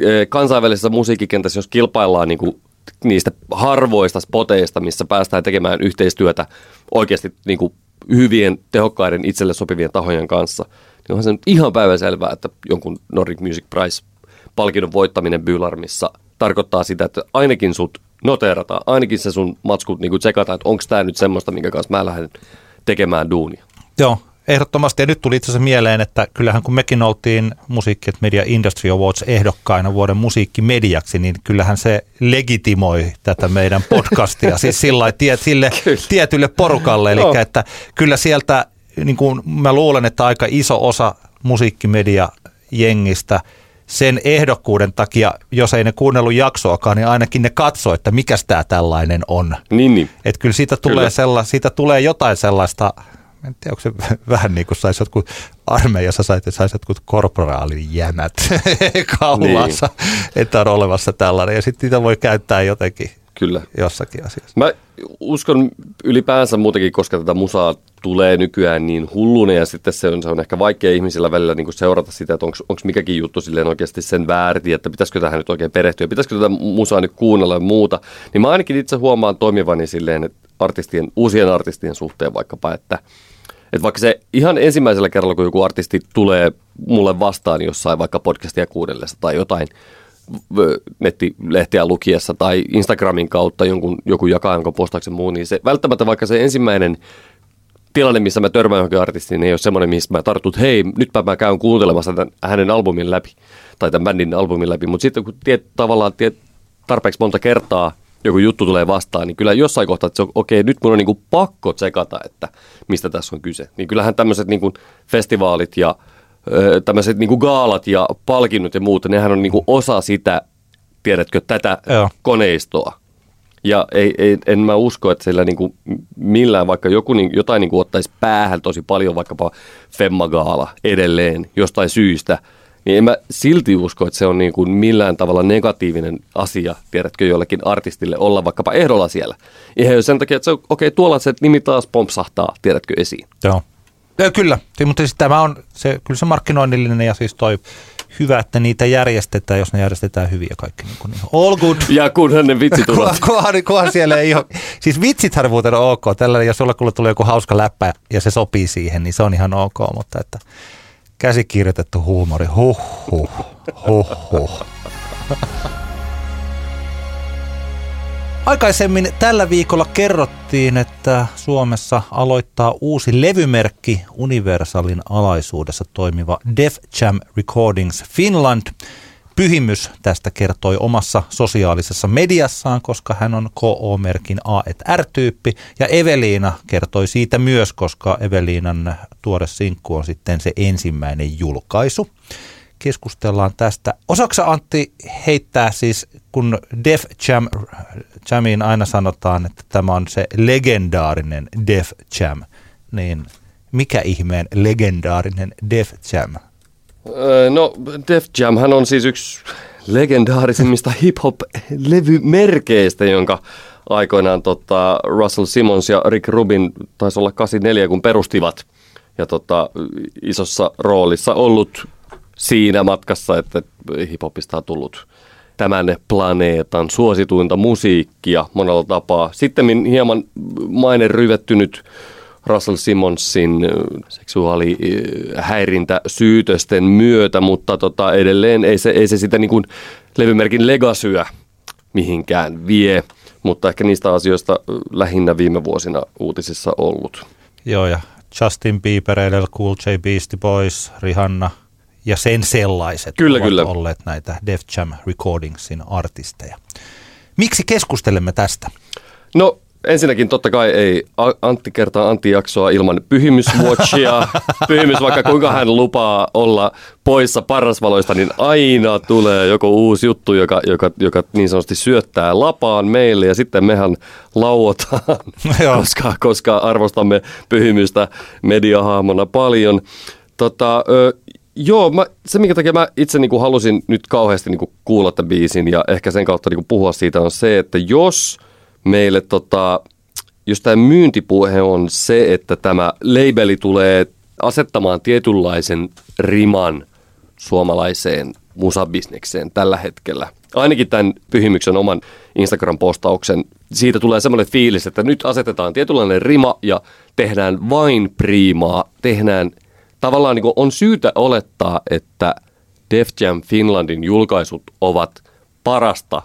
Speaker 2: eh, kansainvälisessä musiikkikentässä, jos kilpaillaan niin kuin niistä harvoista spoteista, missä päästään tekemään yhteistyötä oikeasti niin kuin hyvien, tehokkaiden, itselle sopivien tahojen kanssa, niin onhan se nyt ihan päivänselvää, että jonkun Nordic Music Prize palkinnon voittaminen Bylarmissa tarkoittaa sitä, että ainakin sut noterataan, ainakin se sun matskut niin tsekataan, että onko tämä nyt semmoista, minkä kanssa mä lähden tekemään duunia.
Speaker 3: Joo, ehdottomasti. Ja nyt tuli itse asiassa mieleen, että kyllähän kun mekin oltiin Musiikki Media Industry Awards ehdokkaina vuoden musiikkimediaksi, niin kyllähän se legitimoi tätä meidän <laughs> podcastia. siis sillä tie, sille tietylle porukalle. Eli no. että kyllä sieltä, niin kuin mä luulen, että aika iso osa musiikkimedia jengistä sen ehdokkuuden takia, jos ei ne kuunnellut jaksoakaan, niin ainakin ne katsoo, että mikä tämä tällainen on.
Speaker 2: Niin, niin.
Speaker 3: Että kyllä siitä tulee, kyllä. Sella, siitä tulee jotain sellaista en tiedä, onko se <laughs> vähän niin kuin saisi jotkut armeijassa saisi jotkut korporaalijänät <laughs> kaulassa, niin. että on olemassa tällainen. Ja sitten niitä voi käyttää jotenkin Kyllä. jossakin asiassa.
Speaker 2: Mä uskon ylipäänsä muutenkin, koska tätä musaa tulee nykyään niin hulluna ja sitten se on, se on ehkä vaikea ihmisillä välillä niin kuin seurata sitä, että onko mikäkin juttu silleen oikeasti sen väärti, että pitäisikö tähän nyt oikein perehtyä, pitäisikö tätä musaa nyt kuunnella ja muuta. Niin mä ainakin itse huomaan toimivani silleen, että artistien, uusien artistien suhteen vaikkapa, että – että vaikka se ihan ensimmäisellä kerralla, kun joku artisti tulee mulle vastaan jossain vaikka podcastia kuunnellessa tai jotain nettilehtiä lukiessa tai Instagramin kautta jonkun, joku jakaa jonkun postauksen muun, niin se välttämättä vaikka se ensimmäinen tilanne, missä mä törmään johonkin artistiin, ei ole semmoinen, missä mä tartut, hei, nyt mä käyn kuuntelemassa tämän, hänen albumin läpi, tai tämän bändin albumin läpi, mutta sitten kun tiet, tavallaan tiet, tarpeeksi monta kertaa – joku juttu tulee vastaan, niin kyllä jossain kohtaa, että se on, okei, nyt mun on niin kuin pakko tsekata, että mistä tässä on kyse. Niin kyllähän tämmöiset niin kuin festivaalit ja tämmöiset niin kuin gaalat ja palkinnot ja muut, nehän on niin kuin osa sitä, tiedätkö, tätä Joo. koneistoa. Ja ei, ei, en mä usko, että sillä niin kuin millään, vaikka joku niin, jotain niin kuin ottaisi päähän tosi paljon, vaikkapa Femmagaala edelleen jostain syystä – niin en mä silti usko, että se on niin kuin millään tavalla negatiivinen asia, tiedätkö, jollekin artistille olla vaikkapa ehdolla siellä. Ihan sen takia, että se okei, okay, tuolla se nimi taas pompsahtaa, tiedätkö, esiin.
Speaker 3: Joo. Ja kyllä, mutta siis tämä on se, kyllä se markkinoinnillinen ja siis toi hyvä, että niitä järjestetään, jos ne järjestetään hyvin ja kaikki niin kuin all good.
Speaker 2: Ja kunhan ne vitsit
Speaker 3: tulevat. kunhan, kunhan siellä ei ole, siis vitsithän muuten on ok, tällä jos jollakulla tulee joku hauska läppä ja se sopii siihen, niin se on ihan ok, mutta että käsikirjoitettu huumori, huh huh, huh huh. Aikaisemmin tällä viikolla kerrottiin, että Suomessa aloittaa uusi levymerkki Universalin alaisuudessa toimiva Def Jam Recordings Finland – Pyhimys tästä kertoi omassa sosiaalisessa mediassaan, koska hän on KO-merkin A R-tyyppi. Ja Eveliina kertoi siitä myös, koska Eveliinan tuore sinkku on sitten se ensimmäinen julkaisu. Keskustellaan tästä. Osaksa Antti heittää siis, kun Def Jam, Jamiin aina sanotaan, että tämä on se legendaarinen Def Jam, niin mikä ihmeen legendaarinen Def Jam
Speaker 2: No Def Jam hän on siis yksi legendaarisimmista <laughs> hip-hop-levymerkeistä, jonka aikoinaan tota, Russell Simmons ja Rick Rubin taisi olla 84, kun perustivat. Ja tota, isossa roolissa ollut siinä matkassa, että hiphopista on tullut tämän planeetan suosituinta musiikkia monella tapaa. Sitten hieman maine ryvettynyt Russell Simonsin seksuaalihäirintäsyytösten myötä, mutta tota, edelleen ei se, ei se sitä niin kuin levymerkin legasyä mihinkään vie. mutta ehkä niistä asioista lähinnä viime vuosina uutisissa ollut.
Speaker 3: Joo, ja Justin Bieber, LL Cool J, Beastie Boys, Rihanna ja sen sellaiset
Speaker 2: kyllä,
Speaker 3: ovat
Speaker 2: kyllä.
Speaker 3: olleet näitä Def Jam Recordingsin artisteja. Miksi keskustelemme tästä?
Speaker 2: No ensinnäkin totta kai ei Antti kertaa Antti jaksoa ilman pyhimyswatchia. <laughs> Pyhimys, vaikka kuinka hän lupaa olla poissa parrasvaloista, niin aina tulee joku uusi juttu, joka, joka, joka niin sanotusti syöttää lapaan meille ja sitten mehän lauotaan, <laughs> koska, koska arvostamme pyhimystä mediahahmona paljon. Tota, ö, Joo, mä, se minkä takia mä itse niin kuin halusin nyt kauheasti niin kuin kuulla tämän biisin ja ehkä sen kautta niin kuin puhua siitä on se, että jos meille tota, jos tämä myyntipuhe on se, että tämä labeli tulee asettamaan tietynlaisen riman suomalaiseen musabisnekseen tällä hetkellä. Ainakin tämän Pyhimyksen oman Instagram-postauksen, siitä tulee semmoinen fiilis, että nyt asetetaan tietynlainen rima ja tehdään vain priimaa, tehdään tavallaan niin kuin on syytä olettaa, että Def Jam Finlandin julkaisut ovat parasta,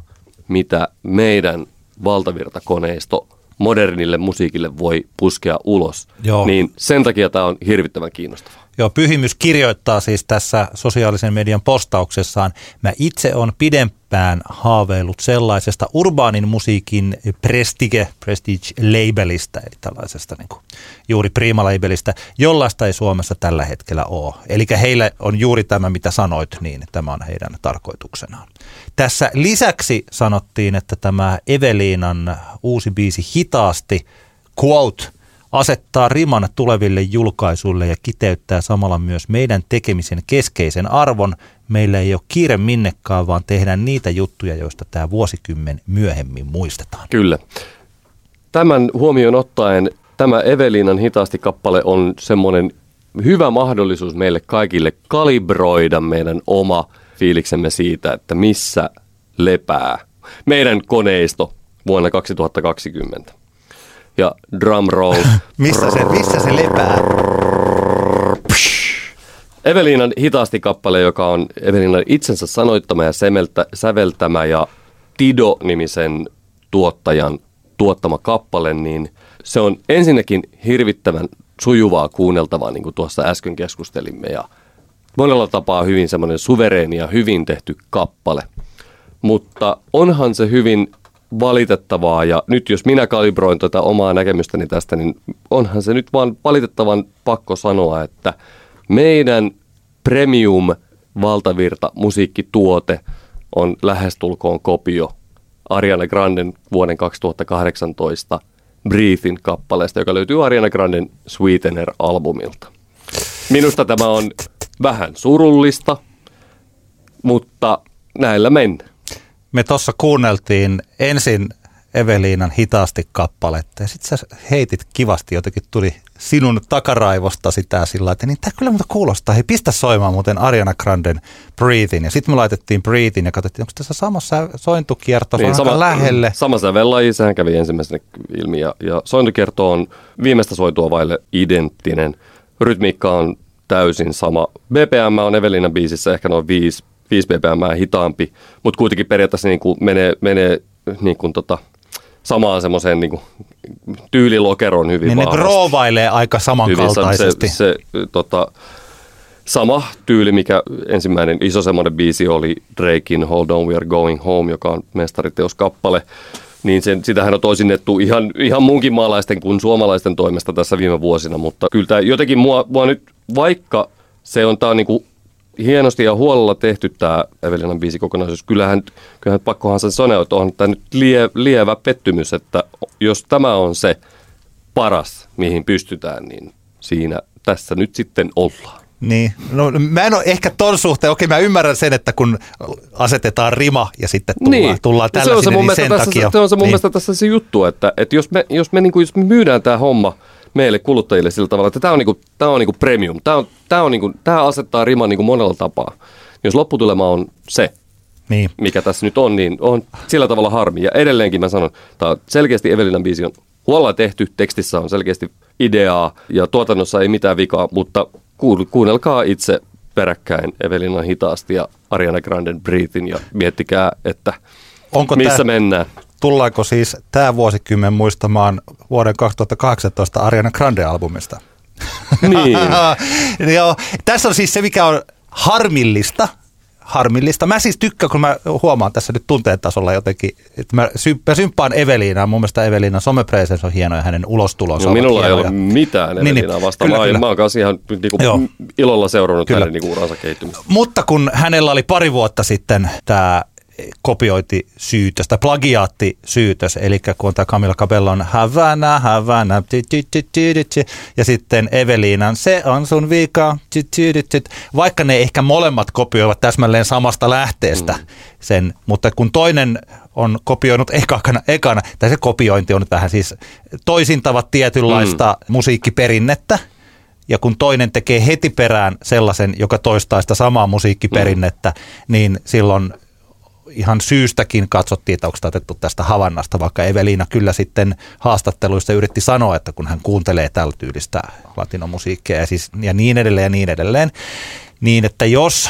Speaker 2: mitä meidän valtavirtakoneisto modernille musiikille voi puskea ulos. Joo. Niin sen takia tämä on hirvittävän kiinnostavaa.
Speaker 3: Joo, Pyhimys kirjoittaa siis tässä sosiaalisen median postauksessaan, mä itse on pidempään haaveillut sellaisesta urbaanin musiikin prestige, prestige-labelista, eli tällaisesta niin kuin, juuri prima-labelista, jollaista ei Suomessa tällä hetkellä ole. Eli heillä on juuri tämä, mitä sanoit, niin tämä on heidän tarkoituksenaan. Tässä lisäksi sanottiin, että tämä Eveliinan uusi biisi hitaasti, quote – asettaa riman tuleville julkaisuille ja kiteyttää samalla myös meidän tekemisen keskeisen arvon. Meillä ei ole kiire minnekään, vaan tehdään niitä juttuja, joista tämä vuosikymmen myöhemmin muistetaan.
Speaker 2: Kyllä. Tämän huomioon ottaen tämä Evelinan hitaasti kappale on semmoinen hyvä mahdollisuus meille kaikille kalibroida meidän oma fiiliksemme siitä, että missä lepää meidän koneisto vuonna 2020 ja drum roll. <laughs>
Speaker 3: missä, se, missä se lepää?
Speaker 2: Evelinan hitaasti kappale, joka on Evelinan itsensä sanoittama ja semeltä, säveltämä ja Tido-nimisen tuottajan tuottama kappale, niin se on ensinnäkin hirvittävän sujuvaa kuunneltavaa, niin kuin tuossa äsken keskustelimme, ja monella tapaa hyvin semmoinen suvereeni ja hyvin tehty kappale. Mutta onhan se hyvin valitettavaa ja nyt jos minä kalibroin tätä omaa näkemystäni tästä, niin onhan se nyt vaan valitettavan pakko sanoa, että meidän premium valtavirta musiikkituote on lähestulkoon kopio Ariana Granden vuoden 2018 Breathin kappaleesta, joka löytyy Ariana Granden Sweetener-albumilta. Minusta tämä on vähän surullista, mutta näillä mennään.
Speaker 3: Me tuossa kuunneltiin ensin Eveliinan hitaasti kappaletta ja sitten sä heitit kivasti, jotenkin tuli sinun takaraivosta sitä sillä että niin tämä kyllä muuta kuulostaa. Hei, pistä soimaan muuten Ariana Granden Breathin. Ja sitten me laitettiin Breathin ja katsottiin, onko tässä samassa sointukierto niin, sama, lähelle.
Speaker 2: Sama sävellaji, sehän kävi ensimmäisenä ilmi. Ja, ja sointukierto on viimeistä soitua vaille identtinen. Rytmiikka on täysin sama. BPM on Evelinan biisissä ehkä noin 5 5 ppm hitaampi, mutta kuitenkin periaatteessa niin kuin menee, menee niin kuin tota, samaan semmoiseen niin kuin tyylilokeroon hyvin
Speaker 3: niin
Speaker 2: vahvasti.
Speaker 3: ne roovailee aika samankaltaisesti.
Speaker 2: Se, se, se tota, sama tyyli, mikä ensimmäinen iso semmoinen biisi oli Drakein Hold On We Are Going Home, joka on mestariteoskappale, niin sen, sitähän on toisinnettu ihan, ihan muunkin maalaisten kuin suomalaisten toimesta tässä viime vuosina, mutta kyllä tämä jotenkin mua, mua nyt, vaikka se on tämä niin kuin hienosti ja huolella tehty tämä Evelinan biisikokonaisuus. Kyllähän, kyllähän pakkohan se sanoa, että on tämä nyt lie, lievä pettymys, että jos tämä on se paras, mihin pystytään, niin siinä tässä nyt sitten ollaan.
Speaker 3: Niin, no mä en ole ehkä ton suhteen, okei mä ymmärrän sen, että kun asetetaan rima ja sitten tullaan, niin. tullaan tällaisille, se on se mun niin sen
Speaker 2: tässä,
Speaker 3: takia.
Speaker 2: Se on se mun niin. mielestä tässä se juttu, että, että jos me, jos me, niin kuin, jos me myydään tämä homma – meille kuluttajille sillä tavalla, että tämä on, niinku, tämä on niinku premium. Tämä, on, tämä, on niinku, tämä asettaa riman niinku monella tapaa. Jos lopputulema on se, niin. mikä tässä nyt on, niin on sillä tavalla harmi. Ja edelleenkin mä sanon, tämä on selkeästi Evelinan biisi on huolella tehty, tekstissä on selkeästi ideaa ja tuotannossa ei mitään vikaa, mutta kuunnelkaa itse peräkkäin Evelinan hitaasti ja Ariana Granden Breathin ja miettikää, että Onko missä tää, mennään.
Speaker 3: Tullaanko siis tämä vuosikymmen muistamaan vuoden 2018 Ariana Grande-albumista?
Speaker 2: Niin. <laughs>
Speaker 3: Joo, tässä on siis se, mikä on harmillista, harmillista. Mä siis tykkään, kun mä huomaan tässä nyt tunteen tasolla jotenkin, että mä, sy- mä symppaan Eveliinaa. Mun mielestä Eveliinan somepresence on hieno ja hänen ulostulonsa
Speaker 2: No, minulla ei ole
Speaker 3: hienoja.
Speaker 2: mitään
Speaker 3: Niin, niin.
Speaker 2: Evelinaa vastaan.
Speaker 3: Kyllä,
Speaker 2: Mä,
Speaker 3: kyllä.
Speaker 2: mä oon kanssa ihan niinku
Speaker 3: Joo.
Speaker 2: ilolla seurannut
Speaker 3: Kyllä.
Speaker 2: hänen niinku uransa kehittymistä.
Speaker 3: Mutta kun hänellä oli pari vuotta sitten tämä kopiointisyytös tai plagiaattisyytös, eli kun on tämä Camilla Cabellon Havana, Havana, ja sitten Eveliinan Se on sun vika, vaikka ne ehkä molemmat kopioivat täsmälleen samasta lähteestä mm. sen, mutta kun toinen on kopioinut ekana, ekana, tai se kopiointi on nyt vähän siis toisintavat tietynlaista mm. musiikkiperinnettä, ja kun toinen tekee heti perään sellaisen, joka toistaa sitä samaa musiikkiperinnettä, mm. niin silloin ihan syystäkin katsottiin, että onko otettu tästä havannasta, vaikka Eveliina kyllä sitten haastatteluissa yritti sanoa, että kun hän kuuntelee tällä tyylistä latinomusiikkia ja, siis, ja niin edelleen ja niin edelleen, niin että jos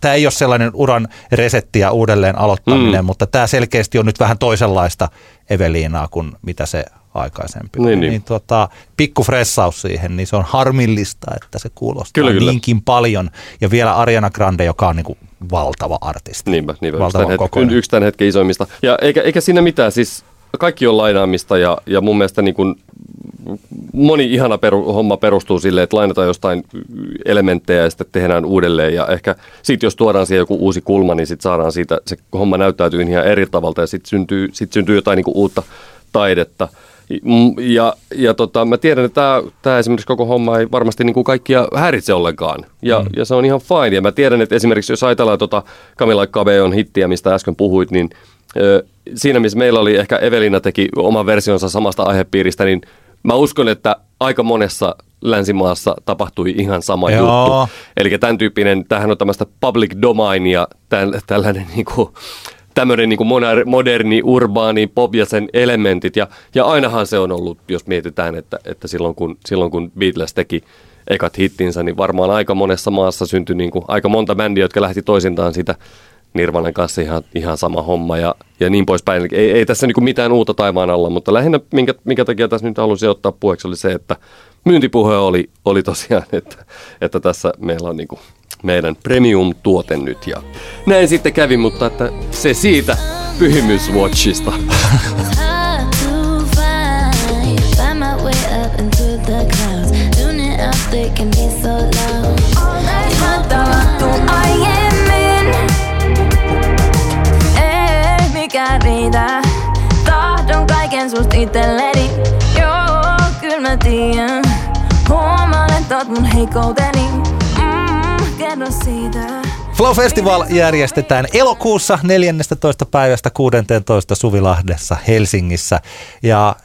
Speaker 3: tämä ei ole sellainen uran resetti ja uudelleen aloittaminen, mm. mutta tämä selkeästi on nyt vähän toisenlaista Eveliinaa kuin mitä se aikaisempi.
Speaker 2: Niin, niin.
Speaker 3: niin tota, pikku fressaus siihen, niin se on harmillista, että se kuulostaa
Speaker 2: Kyllä, kyllä.
Speaker 3: niinkin paljon. Ja vielä Ariana Grande, joka on niin kuin valtava artisti.
Speaker 2: Niinpä, niinpä yksi,
Speaker 3: Valtavan
Speaker 2: tämän hetken, yksi tämän hetken isoimmista. Ja eikä, eikä siinä mitään, siis kaikki on lainaamista ja, ja mun mielestä niin kuin moni ihana peru, homma perustuu sille, että lainataan jostain elementtejä ja sitten tehdään uudelleen. Ja ehkä sitten jos tuodaan siihen joku uusi kulma, niin sitten saadaan siitä, se homma näyttäytyy ihan eri tavalla ja sitten syntyy, sit syntyy jotain niin kuin uutta taidetta. Mm, Ja, ja tota, mä tiedän, että tämä, tämä esimerkiksi koko homma ei varmasti niin kuin kaikkia häiritse ollenkaan. Ja, mm. ja se on ihan fine. Ja mä tiedän, että esimerkiksi jos ajatellaan tota Camila Cabellon hittiä, mistä äsken puhuit, niin siinä missä meillä oli ehkä Evelina teki oman versionsa samasta aihepiiristä, niin mä uskon, että aika monessa länsimaassa tapahtui ihan sama
Speaker 3: Joo.
Speaker 2: juttu. Eli tämän tyyppinen, tämähän on tämmöistä public domain ja täl, tällainen <laughs> niin kuin, tämmöinen niin moderni, urbaani pop ja sen elementit. Ja, ja ainahan se on ollut, jos mietitään, että, että silloin, kun, silloin kun Beatles teki ekat hittinsä, niin varmaan aika monessa maassa syntyi niin kuin, aika monta bändiä, jotka lähti toisintaan sitä Nirvanan kanssa ihan, ihan sama homma ja, ja niin poispäin. Ei, ei tässä niin kuin mitään uutta taivaan alla, mutta lähinnä minkä, minkä takia tässä nyt halusin ottaa puheeksi oli se, että myyntipuhe oli, oli tosiaan, <laughs> että, että tässä meillä on niin kuin meidän premium-tuote nyt ja näin sitten kävi, mutta että se siitä Pyhimyswatchista. <laughs>
Speaker 4: Ei mikä riitä. Tahdon kaiken sust itselleni. Joo, kyllä mä tiedän. Huomaan, että oot mun heikouteni. Mm, kerro siitä.
Speaker 3: Flow Festival järjestetään elokuussa 14. päivästä 16. Suvilahdessa Helsingissä. Ja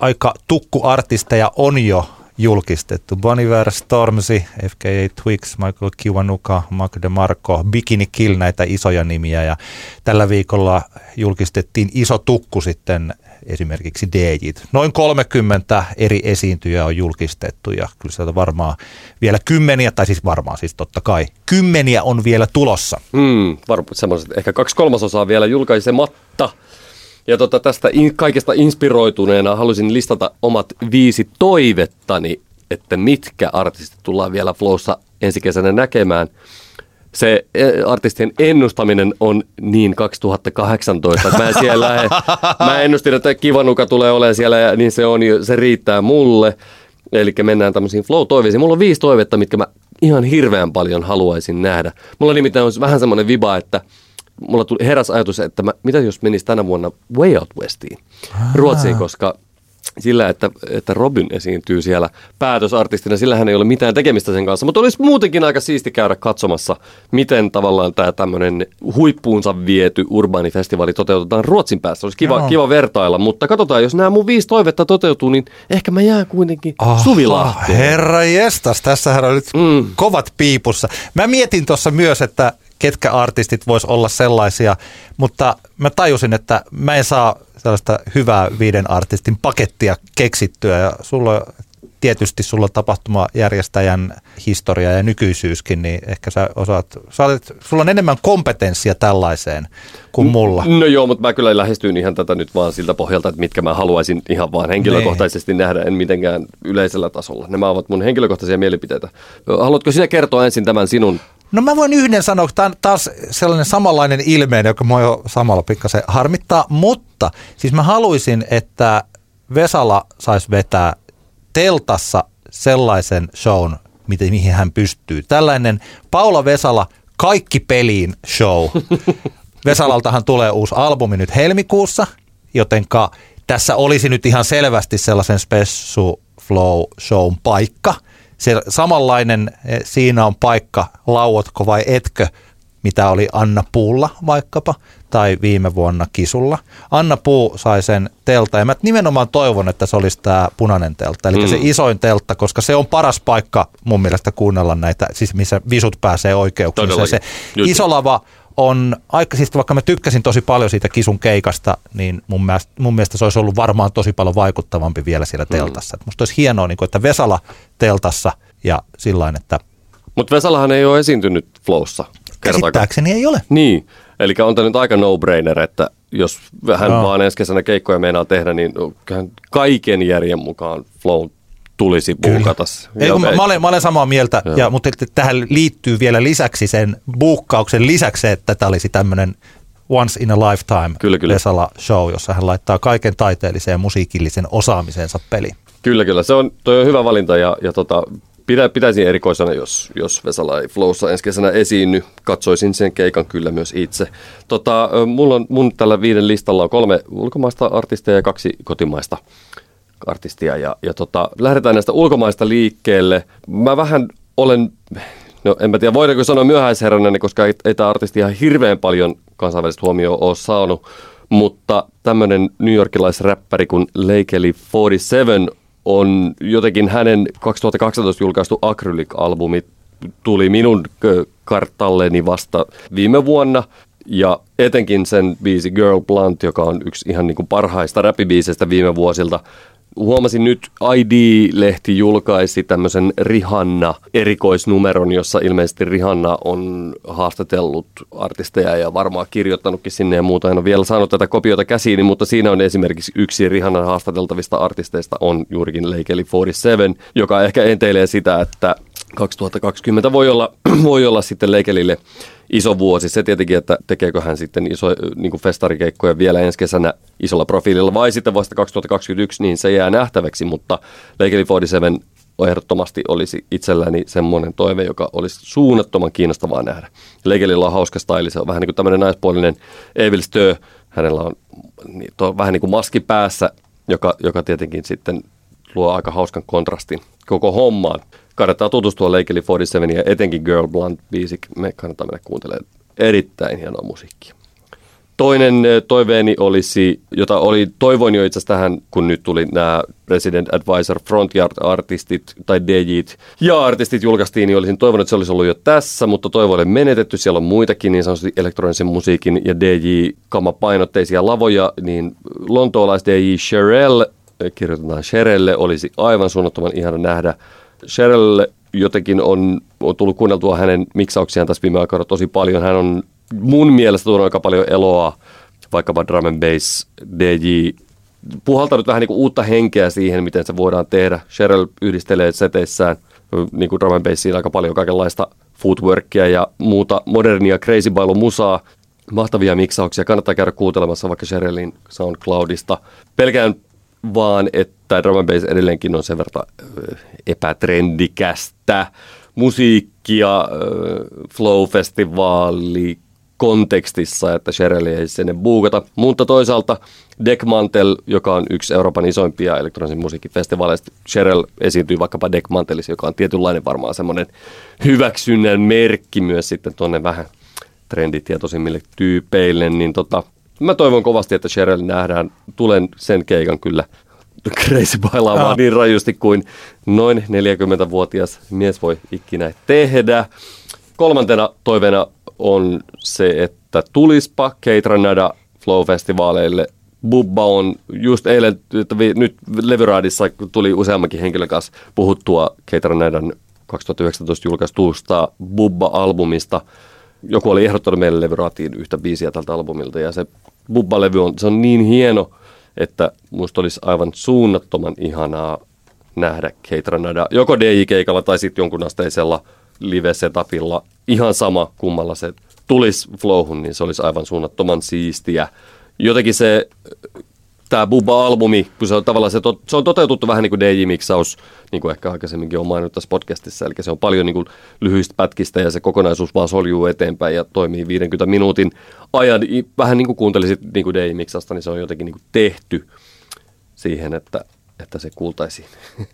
Speaker 3: aika tukkuartisteja on jo julkistettu. Bon Iver, Stormzy, FKA Twix, Michael Kiwanuka, Mark DeMarco, Bikini Kill, näitä isoja nimiä. Ja tällä viikolla julkistettiin iso tukku sitten esimerkiksi DJt. Noin 30 eri esiintyjää on julkistettu ja kyllä sieltä varmaan vielä kymmeniä, tai siis varmaan siis totta kai, kymmeniä on vielä tulossa.
Speaker 2: Mm, varmaan semmoiset ehkä kaksi kolmasosaa vielä julkaisematta. Ja tota, tästä in, kaikesta inspiroituneena halusin listata omat viisi toivettani, että mitkä artistit tullaan vielä Flowssa ensi kesänä näkemään. Se eh, artistien ennustaminen on niin 2018, että mä en siellä lähde. Mä ennustin, että Kivanuka tulee olemaan siellä, ja niin se on, se riittää mulle. Eli mennään tämmöisiin flow-toiveisiin. Mulla on viisi toivetta, mitkä mä ihan hirveän paljon haluaisin nähdä. Mulla nimittäin on vähän semmoinen viba, että mulla tuli heräs ajatus, että mä, mitä jos menisi tänä vuonna Way Out Westiin, Ruotsiin, koska sillä, että, että Robin esiintyy siellä päätösartistina, sillä hän ei ole mitään tekemistä sen kanssa. Mutta olisi muutenkin aika siisti käydä katsomassa, miten tavallaan tämä tämmöinen huippuunsa viety urbaanifestivaali toteutetaan Ruotsin päässä. Olisi kiva,
Speaker 3: Joo.
Speaker 2: kiva vertailla, mutta katsotaan, jos nämä mun viisi toivetta toteutuu, niin ehkä mä jään kuitenkin
Speaker 3: Aha,
Speaker 2: Suvilahteen.
Speaker 3: Herra jestas, tässähän on nyt
Speaker 2: mm.
Speaker 3: kovat piipussa. Mä mietin tuossa myös, että ketkä artistit vois olla sellaisia, mutta mä tajusin, että mä en saa sellaista hyvää viiden artistin pakettia keksittyä ja sulla tietysti sulla tapahtumajärjestäjän historia ja nykyisyyskin, niin ehkä sä osaat, sä olet, sulla on enemmän kompetenssia tällaiseen kuin mulla.
Speaker 2: No joo, mutta mä kyllä lähestyin ihan tätä nyt vaan siltä pohjalta, että mitkä mä haluaisin ihan vaan henkilökohtaisesti niin. nähdä, en mitenkään yleisellä tasolla. Nämä ovat mun henkilökohtaisia mielipiteitä. Haluatko sinä kertoa ensin tämän sinun
Speaker 3: No mä voin yhden sanoa, tämä on taas sellainen samanlainen ilmeen, joka mua jo samalla pikkasen harmittaa, mutta siis mä haluaisin, että Vesala saisi vetää teltassa sellaisen shown, mihin hän pystyy. Tällainen Paula Vesala kaikki peliin show. <laughs> Vesalaltahan tulee uusi albumi nyt helmikuussa, jotenka tässä olisi nyt ihan selvästi sellaisen Special Flow Show paikka – se samanlainen, e, siinä on paikka, lauotko vai etkö, mitä oli Anna Puulla vaikkapa, tai viime vuonna Kisulla. Anna Puu sai sen teltta, ja mä nimenomaan toivon, että se olisi tämä punainen teltta, eli mm. se isoin teltta, koska se on paras paikka mun mielestä kuunnella näitä, siis missä visut pääsee oikeuksiin. Se iso lava on aika, siis vaikka mä tykkäsin tosi paljon siitä Kisun keikasta, niin mun mielestä, mun mielestä se olisi ollut varmaan tosi paljon vaikuttavampi vielä siellä mm. teltassa. Mm. musta olisi hienoa, niin kuin, että Vesala teltassa ja sillä että...
Speaker 2: Mutta Vesalahan ei ole esiintynyt Flowssa.
Speaker 3: Käsittääkseni ei ole.
Speaker 2: Niin, eli on tämä nyt aika no-brainer, että jos vähän no. vaan ensi kesänä keikkoja meinaa tehdä, niin kaiken järjen mukaan Flow tulisi buukata.
Speaker 3: Ei, kun mä, olen, mä olen samaa mieltä, ja, mutta tähän liittyy vielä lisäksi sen buukkauksen lisäksi, että tämä olisi tämmöinen once in a lifetime kyllä, kyllä. Vesala show, jossa hän laittaa kaiken taiteellisen ja musiikillisen osaamisensa peliin.
Speaker 2: Kyllä, kyllä. Se on, toi on hyvä valinta ja, ja tota, pitä, pitäisin erikoisena, jos, jos Vesala ei Flowssa ensi kesänä esiinny. Katsoisin sen keikan kyllä myös itse. Tota, mulla on, mun tällä viiden listalla on kolme ulkomaista artistia ja kaksi kotimaista artistia. Ja, ja tota, lähdetään näistä ulkomaista liikkeelle. Mä vähän olen, no en mä tiedä voidaanko sanoa myöhäisherränä, koska ei, ei tämä artisti ihan hirveän paljon kansainvälistä huomioon ole saanut. Mutta tämmöinen newyorkilaisräppäri kuin Lakely 47 on jotenkin hänen 2012 julkaistu Acrylic-albumi tuli minun kartalleni vasta viime vuonna. Ja etenkin sen biisi Girl Blunt, joka on yksi ihan niin kuin parhaista räppibiiseistä viime vuosilta, huomasin nyt ID-lehti julkaisi tämmöisen Rihanna-erikoisnumeron, jossa ilmeisesti Rihanna on haastatellut artisteja ja varmaan kirjoittanutkin sinne ja muuta. En ole vielä saanut tätä kopiota käsiini, mutta siinä on esimerkiksi yksi Rihanna haastateltavista artisteista on juurikin Leikeli 47, joka ehkä enteilee sitä, että 2020 voi olla, <clears throat> voi olla sitten Leikelille iso vuosi. Se tietenkin, että tekeekö hän sitten iso niin kuin festarikeikkoja vielä ensi kesänä isolla profiililla vai sitten vasta 2021, niin se jää nähtäväksi, mutta Leikeli 47 ehdottomasti olisi itselläni semmoinen toive, joka olisi suunnattoman kiinnostavaa nähdä. Leikelillä on hauska style, se on vähän niin kuin tämmöinen naispuolinen Evil Stö. Hänellä on niin, to, vähän niin kuin maski päässä, joka, joka tietenkin sitten luo aika hauskan kontrastin koko hommaan kannattaa tutustua Leikeli 47 ja etenkin Girl Blunt biisi. Me kannattaa mennä kuuntelemaan erittäin hienoa musiikkia. Toinen toiveeni olisi, jota oli, toivoin jo itse tähän, kun nyt tuli nämä Resident Advisor Frontyard-artistit tai DJt ja artistit julkaistiin, niin olisin toivonut, että se olisi ollut jo tässä, mutta toivo menetetty. Siellä on muitakin niin sanotusti elektronisen musiikin ja DJ-kama painotteisia lavoja, niin lontoolais DJ Sherelle, kirjoitetaan Sherelle, olisi aivan suunnattoman ihana nähdä Sherelle jotenkin on, on tullut kuunneltua hänen miksauksiaan tässä viime aikoina tosi paljon. Hän on mun mielestä tuonut aika paljon eloa, vaikkapa drum and bass, DJ, puhaltanut vähän niin kuin uutta henkeä siihen, miten se voidaan tehdä. Cheryl yhdistelee seteissään niin kuin drum and bassiin aika paljon kaikenlaista footworkia ja muuta modernia crazy bailu musaa. Mahtavia miksauksia. Kannattaa käydä kuuntelemassa vaikka Sherylin SoundCloudista. Pelkään vaan että drum and bass edelleenkin on sen verran epätrendikästä musiikkia Flow-festivaali kontekstissa, että Sherelle ei sinne buukata. Mutta toisaalta Deckmantel, joka on yksi Euroopan isoimpia elektronisen musiikkifestivaaleista, Sherelle esiintyy vaikkapa Deckmantelissa, joka on tietynlainen varmaan semmoinen hyväksynnän merkki myös sitten tuonne vähän trenditietoisimmille tyypeille, niin tota, Mä toivon kovasti, että Cheryl nähdään. Tulen sen keikan kyllä <laughs> crazy bailaamaan no. niin rajusti kuin noin 40-vuotias mies voi ikinä tehdä. Kolmantena toiveena on se, että tulispa Keitranada Flow-festivaaleille Bubba on just eilen, nyt Levyraadissa tuli useammankin henkilön kanssa puhuttua Keitaranedan 2019 julkaistusta Bubba-albumista. Joku oli ehdottanut meille Levyraatiin yhtä biisiä tältä albumilta ja se Bubba-levy on, se on niin hieno, että musta olisi aivan suunnattoman ihanaa nähdä Keitranada joko DJ-keikalla tai sitten jonkun asteisella live-setupilla. Ihan sama kummalla se tulisi flowhun, niin se olisi aivan suunnattoman siistiä. Jotenkin se, tämä Bubba-albumi, kun se on tavallaan se, to, se on toteutettu vähän niin kuin DJ-miksaus, niin kuin ehkä aikaisemminkin on maininnut tässä podcastissa, eli se on paljon niin kuin lyhyistä pätkistä ja se kokonaisuus vaan soljuu eteenpäin ja toimii 50 minuutin ajan. Vähän niin kuin kuuntelisit niin kuin DJ-miksasta, niin se on jotenkin niin kuin tehty siihen, että, että se kuultaisiin. <laughs>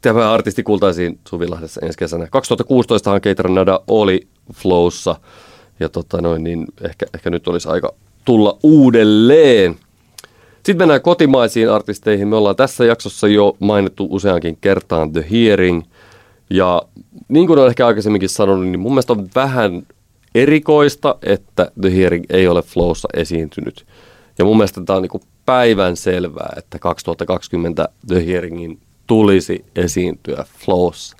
Speaker 2: Tämä artisti kuultaisiin Suvilahdessa ensi kesänä. 2016han Keitaran Nada oli Flowssa ja tota noin, niin ehkä, ehkä nyt olisi aika tulla uudelleen. Sitten mennään kotimaisiin artisteihin. Me ollaan tässä jaksossa jo mainittu useankin kertaan The Hearing. Ja niin kuin olen ehkä aikaisemminkin sanonut, niin mun mielestä on vähän erikoista, että The Hearing ei ole Flowssa esiintynyt. Ja mun mielestä tämä on niin päivän selvää, että 2020 The Hearingin tulisi esiintyä Flowssa.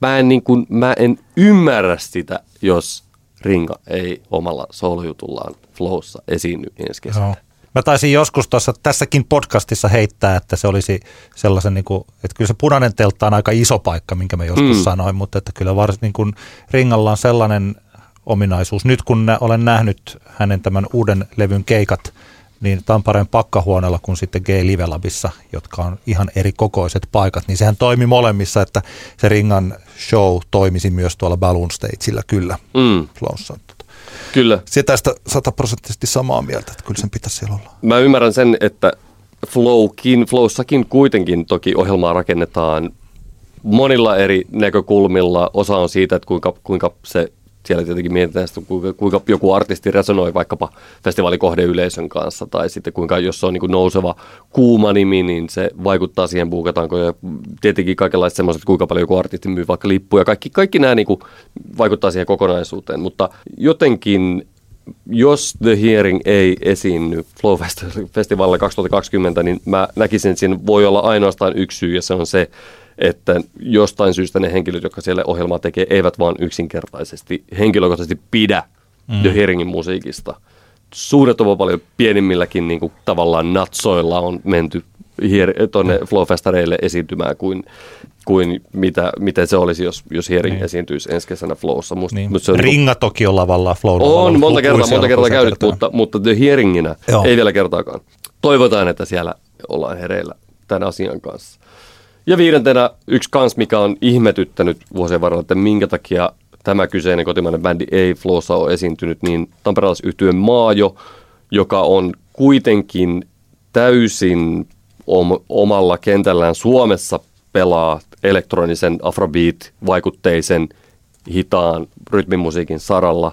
Speaker 2: Mä en, niin kuin, mä en ymmärrä sitä, jos Ringa ei omalla soolojutullaan Flowssa esiinny ensi kesänä. Joo.
Speaker 3: Mä taisin joskus tuossa tässäkin podcastissa heittää, että se olisi sellaisen, niin kuin, että kyllä se punainen teltta on aika iso paikka, minkä mä joskus mm. sanoin, mutta että kyllä varsin niin kuin Ringalla on sellainen ominaisuus. Nyt kun olen nähnyt hänen tämän uuden levyn keikat, niin Tampereen pakkahuoneella kuin sitten G-Livelabissa, jotka on ihan eri kokoiset paikat, niin sehän toimi molemmissa, että se Ringan show toimisi myös tuolla Balloon Stageillä kyllä mm.
Speaker 2: Kyllä.
Speaker 3: Se tästä sataprosenttisesti samaa mieltä, että kyllä sen pitäisi siellä olla.
Speaker 2: Mä ymmärrän sen, että Flowkin, Flowssakin kuitenkin toki ohjelmaa rakennetaan monilla eri näkökulmilla. Osa on siitä, että kuinka, kuinka se siellä tietenkin mietitään sitä, kuinka, kuinka joku artisti resonoi vaikkapa festivaalikohdeyleisön kanssa, tai sitten kuinka, jos se on niin kuin nouseva kuuma nimi, niin se vaikuttaa siihen, buukataanko, ja tietenkin kaikenlaiset semmoiset, kuinka paljon joku artisti myy vaikka lippuja, kaikki, kaikki nämä niin kuin vaikuttaa siihen kokonaisuuteen, mutta jotenkin jos The Hearing ei esiinny Flow Festivalilla 2020, niin mä näkisin, että siinä voi olla ainoastaan yksi syy, ja se on se, että jostain syystä ne henkilöt, jotka siellä ohjelmaa tekee, eivät vaan yksinkertaisesti henkilökohtaisesti pidä mm. The Hearingin musiikista. Suunnattoman paljon pienimmilläkin niin kuin, tavallaan natsoilla on menty tuonne mm. Flowfestareille esiintymään kuin, kuin mitä, miten se olisi, jos, jos Hearing niin. esiintyisi ensi kesänä Flowssa.
Speaker 3: Musta, niin. musta se on, Ringa toki on lavalla Flow
Speaker 2: On, monta kertaa, monta kertaa käynyt, mutta, mutta The Hearinginä Joo. ei vielä kertaakaan. Toivotaan, että siellä ollaan hereillä tämän asian kanssa. Ja viidentenä yksi kans, mikä on ihmetyttänyt vuosien varrella, että minkä takia tämä kyseinen kotimainen bändi ei Flowssa ole esiintynyt, niin tamperelaisyhtyön Maajo, joka on kuitenkin täysin om- omalla kentällään Suomessa pelaa elektronisen afrobeat-vaikutteisen hitaan rytmimusiikin saralla.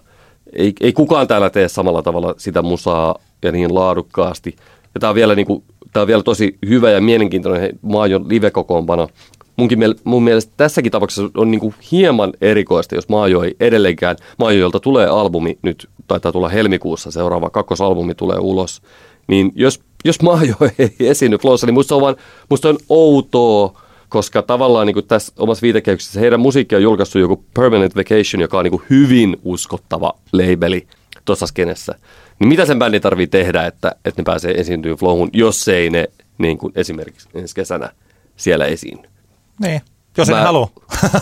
Speaker 2: Ei, ei kukaan täällä tee samalla tavalla sitä musaa ja niin laadukkaasti. Ja tämä on vielä niin kuin Tämä on vielä tosi hyvä ja mielenkiintoinen Maajon live-kokoonpano. Munkin mun mielestä tässäkin tapauksessa on niin kuin hieman erikoista, jos Maajo ei edelleenkään, Maajo, jolta tulee albumi nyt, taitaa tulla helmikuussa, seuraava kakkosalbumi tulee ulos, niin jos, jos Maajo <laughs> ei esiinny Flowssa, niin musta on, vaan, musta on outoa, koska tavallaan niin kuin tässä omassa viitekehyksessä heidän musiikkia on julkaissut joku Permanent Vacation, joka on niin kuin hyvin uskottava labeli tuossa skenessä. Niin mitä sen bändi tarvii tehdä, että, että ne pääsee esiintyä flowhun, jos ei ne niin kuin esimerkiksi ensi kesänä siellä esiinny?
Speaker 3: Niin, jos mä... en halua.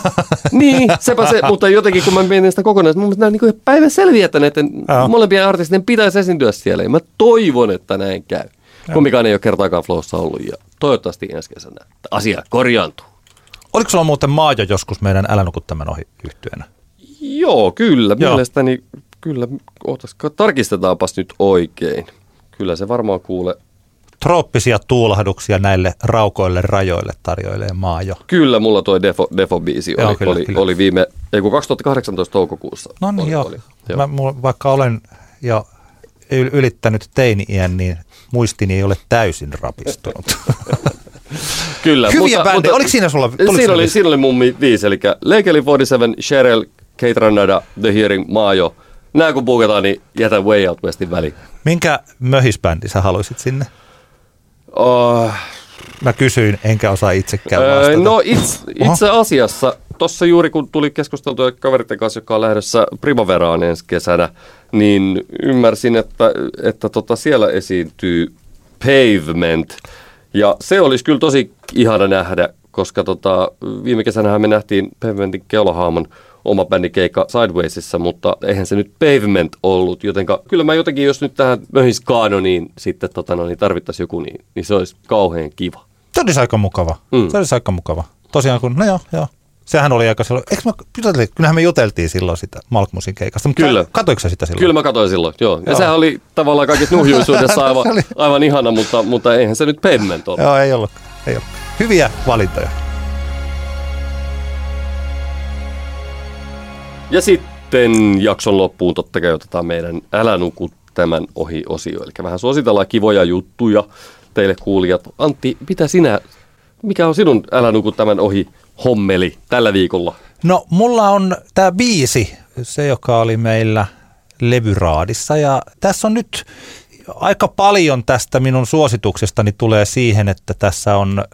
Speaker 3: <laughs>
Speaker 2: niin, sepä se, mutta jotenkin kun mä mietin sitä kokonaisuutta, mun mielestä nämä niin päivän selviä, että näiden Joo. molempien artistien pitäisi esiintyä siellä. Ja mä toivon, että näin käy. Joo. Kummikaan ei ole kertaakaan Flowssa ollut ja toivottavasti ensi kesänä asia korjaantuu.
Speaker 3: Oliko sulla muuten Maajo joskus meidän Älä nuku tämän ohi yhtyenä?
Speaker 2: Joo, kyllä. Joo. Mielestäni Kyllä, ootas, tarkistetaanpas nyt oikein. Kyllä se varmaan kuule.
Speaker 3: Trooppisia tuulahduksia näille raukoille rajoille tarjoilee maa jo.
Speaker 2: Kyllä, mulla toi Defo, Defo-biisi oli, joo, kyllä, oli, kyllä. oli viime, ei kun 2018 toukokuussa.
Speaker 3: No niin
Speaker 2: oli,
Speaker 3: joo. Oli, joo. Mä, mulla, vaikka olen jo ylittänyt teini-iän, niin muistini ei ole täysin rapistunut. <laughs>
Speaker 2: Kyllä.
Speaker 3: Hyviä mutta, mutta, Oliko siinä sulla?
Speaker 2: Siinä oli, siinä oli mun viisi, eli Lekeli 47, Cheryl, Kate Ranada, The Hearing, Maajo – nämä kun puukataan, niin jätä Way Out Westin väliin.
Speaker 3: Minkä möhisbändi sä haluaisit sinne?
Speaker 2: Oh,
Speaker 3: Mä kysyin, enkä osaa itsekään
Speaker 2: öö,
Speaker 3: vastata.
Speaker 2: no itse, itse asiassa, tuossa juuri kun tuli keskusteltua kaveritten kanssa, joka on lähdössä Primaveraan ensi kesänä, niin ymmärsin, että, että tota siellä esiintyy Pavement. Ja se olisi kyllä tosi ihana nähdä, koska tota, viime kesänä me nähtiin Pavementin keulahaamon oma bändikeikka Sidewaysissa, mutta eihän se nyt Pavement ollut, jotenka kyllä mä jotenkin, jos nyt tähän möhis kaanoniin sitten tota, no, niin tarvittaisiin joku, niin, niin se olisi kauhean kiva.
Speaker 3: Se olisi aika mukava.
Speaker 2: Mm.
Speaker 3: Se olisi aika mukava. Tosiaan kun, no joo, joo. Sehän oli aika silloin, eikö mä, kyllähän me juteltiin silloin sitä Malkmusin keikasta, mutta
Speaker 2: Kyllä.
Speaker 3: katoiko sä sitä silloin?
Speaker 2: Kyllä mä katsoin silloin, joo. Ja
Speaker 3: Joo.
Speaker 2: sehän oli tavallaan kaikista nuhjuisuudessa <laughs> aivan, aivan ihana, mutta, mutta eihän se nyt pavement ole.
Speaker 3: Joo, ei ollut. Ei ollut. Hyviä valintoja.
Speaker 2: Ja sitten jakson loppuun totta kai otetaan meidän Älä nuku tämän ohi osio. Eli vähän suositellaan kivoja juttuja teille kuulijat. Antti, mitä sinä, mikä on sinun Älä nuku tämän ohi hommeli tällä viikolla?
Speaker 3: No, mulla on tämä biisi, se joka oli meillä levyraadissa ja tässä on nyt aika paljon tästä minun suosituksestani tulee siihen, että tässä on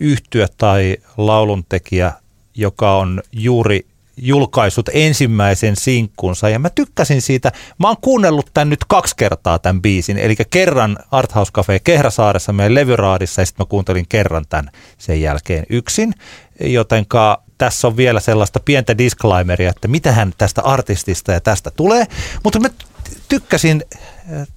Speaker 3: yhtyö tai lauluntekijä, joka on juuri julkaissut ensimmäisen sinkkunsa. Ja mä tykkäsin siitä. Mä oon kuunnellut tämän nyt kaksi kertaa tämän biisin, eli kerran Arthouse Cafe Kehrasaaressa meidän levyraadissa ja sitten mä kuuntelin kerran tämän sen jälkeen yksin, jotenka tässä on vielä sellaista pientä disclaimeria, että mitähän tästä artistista ja tästä tulee, mutta mä tykkäsin,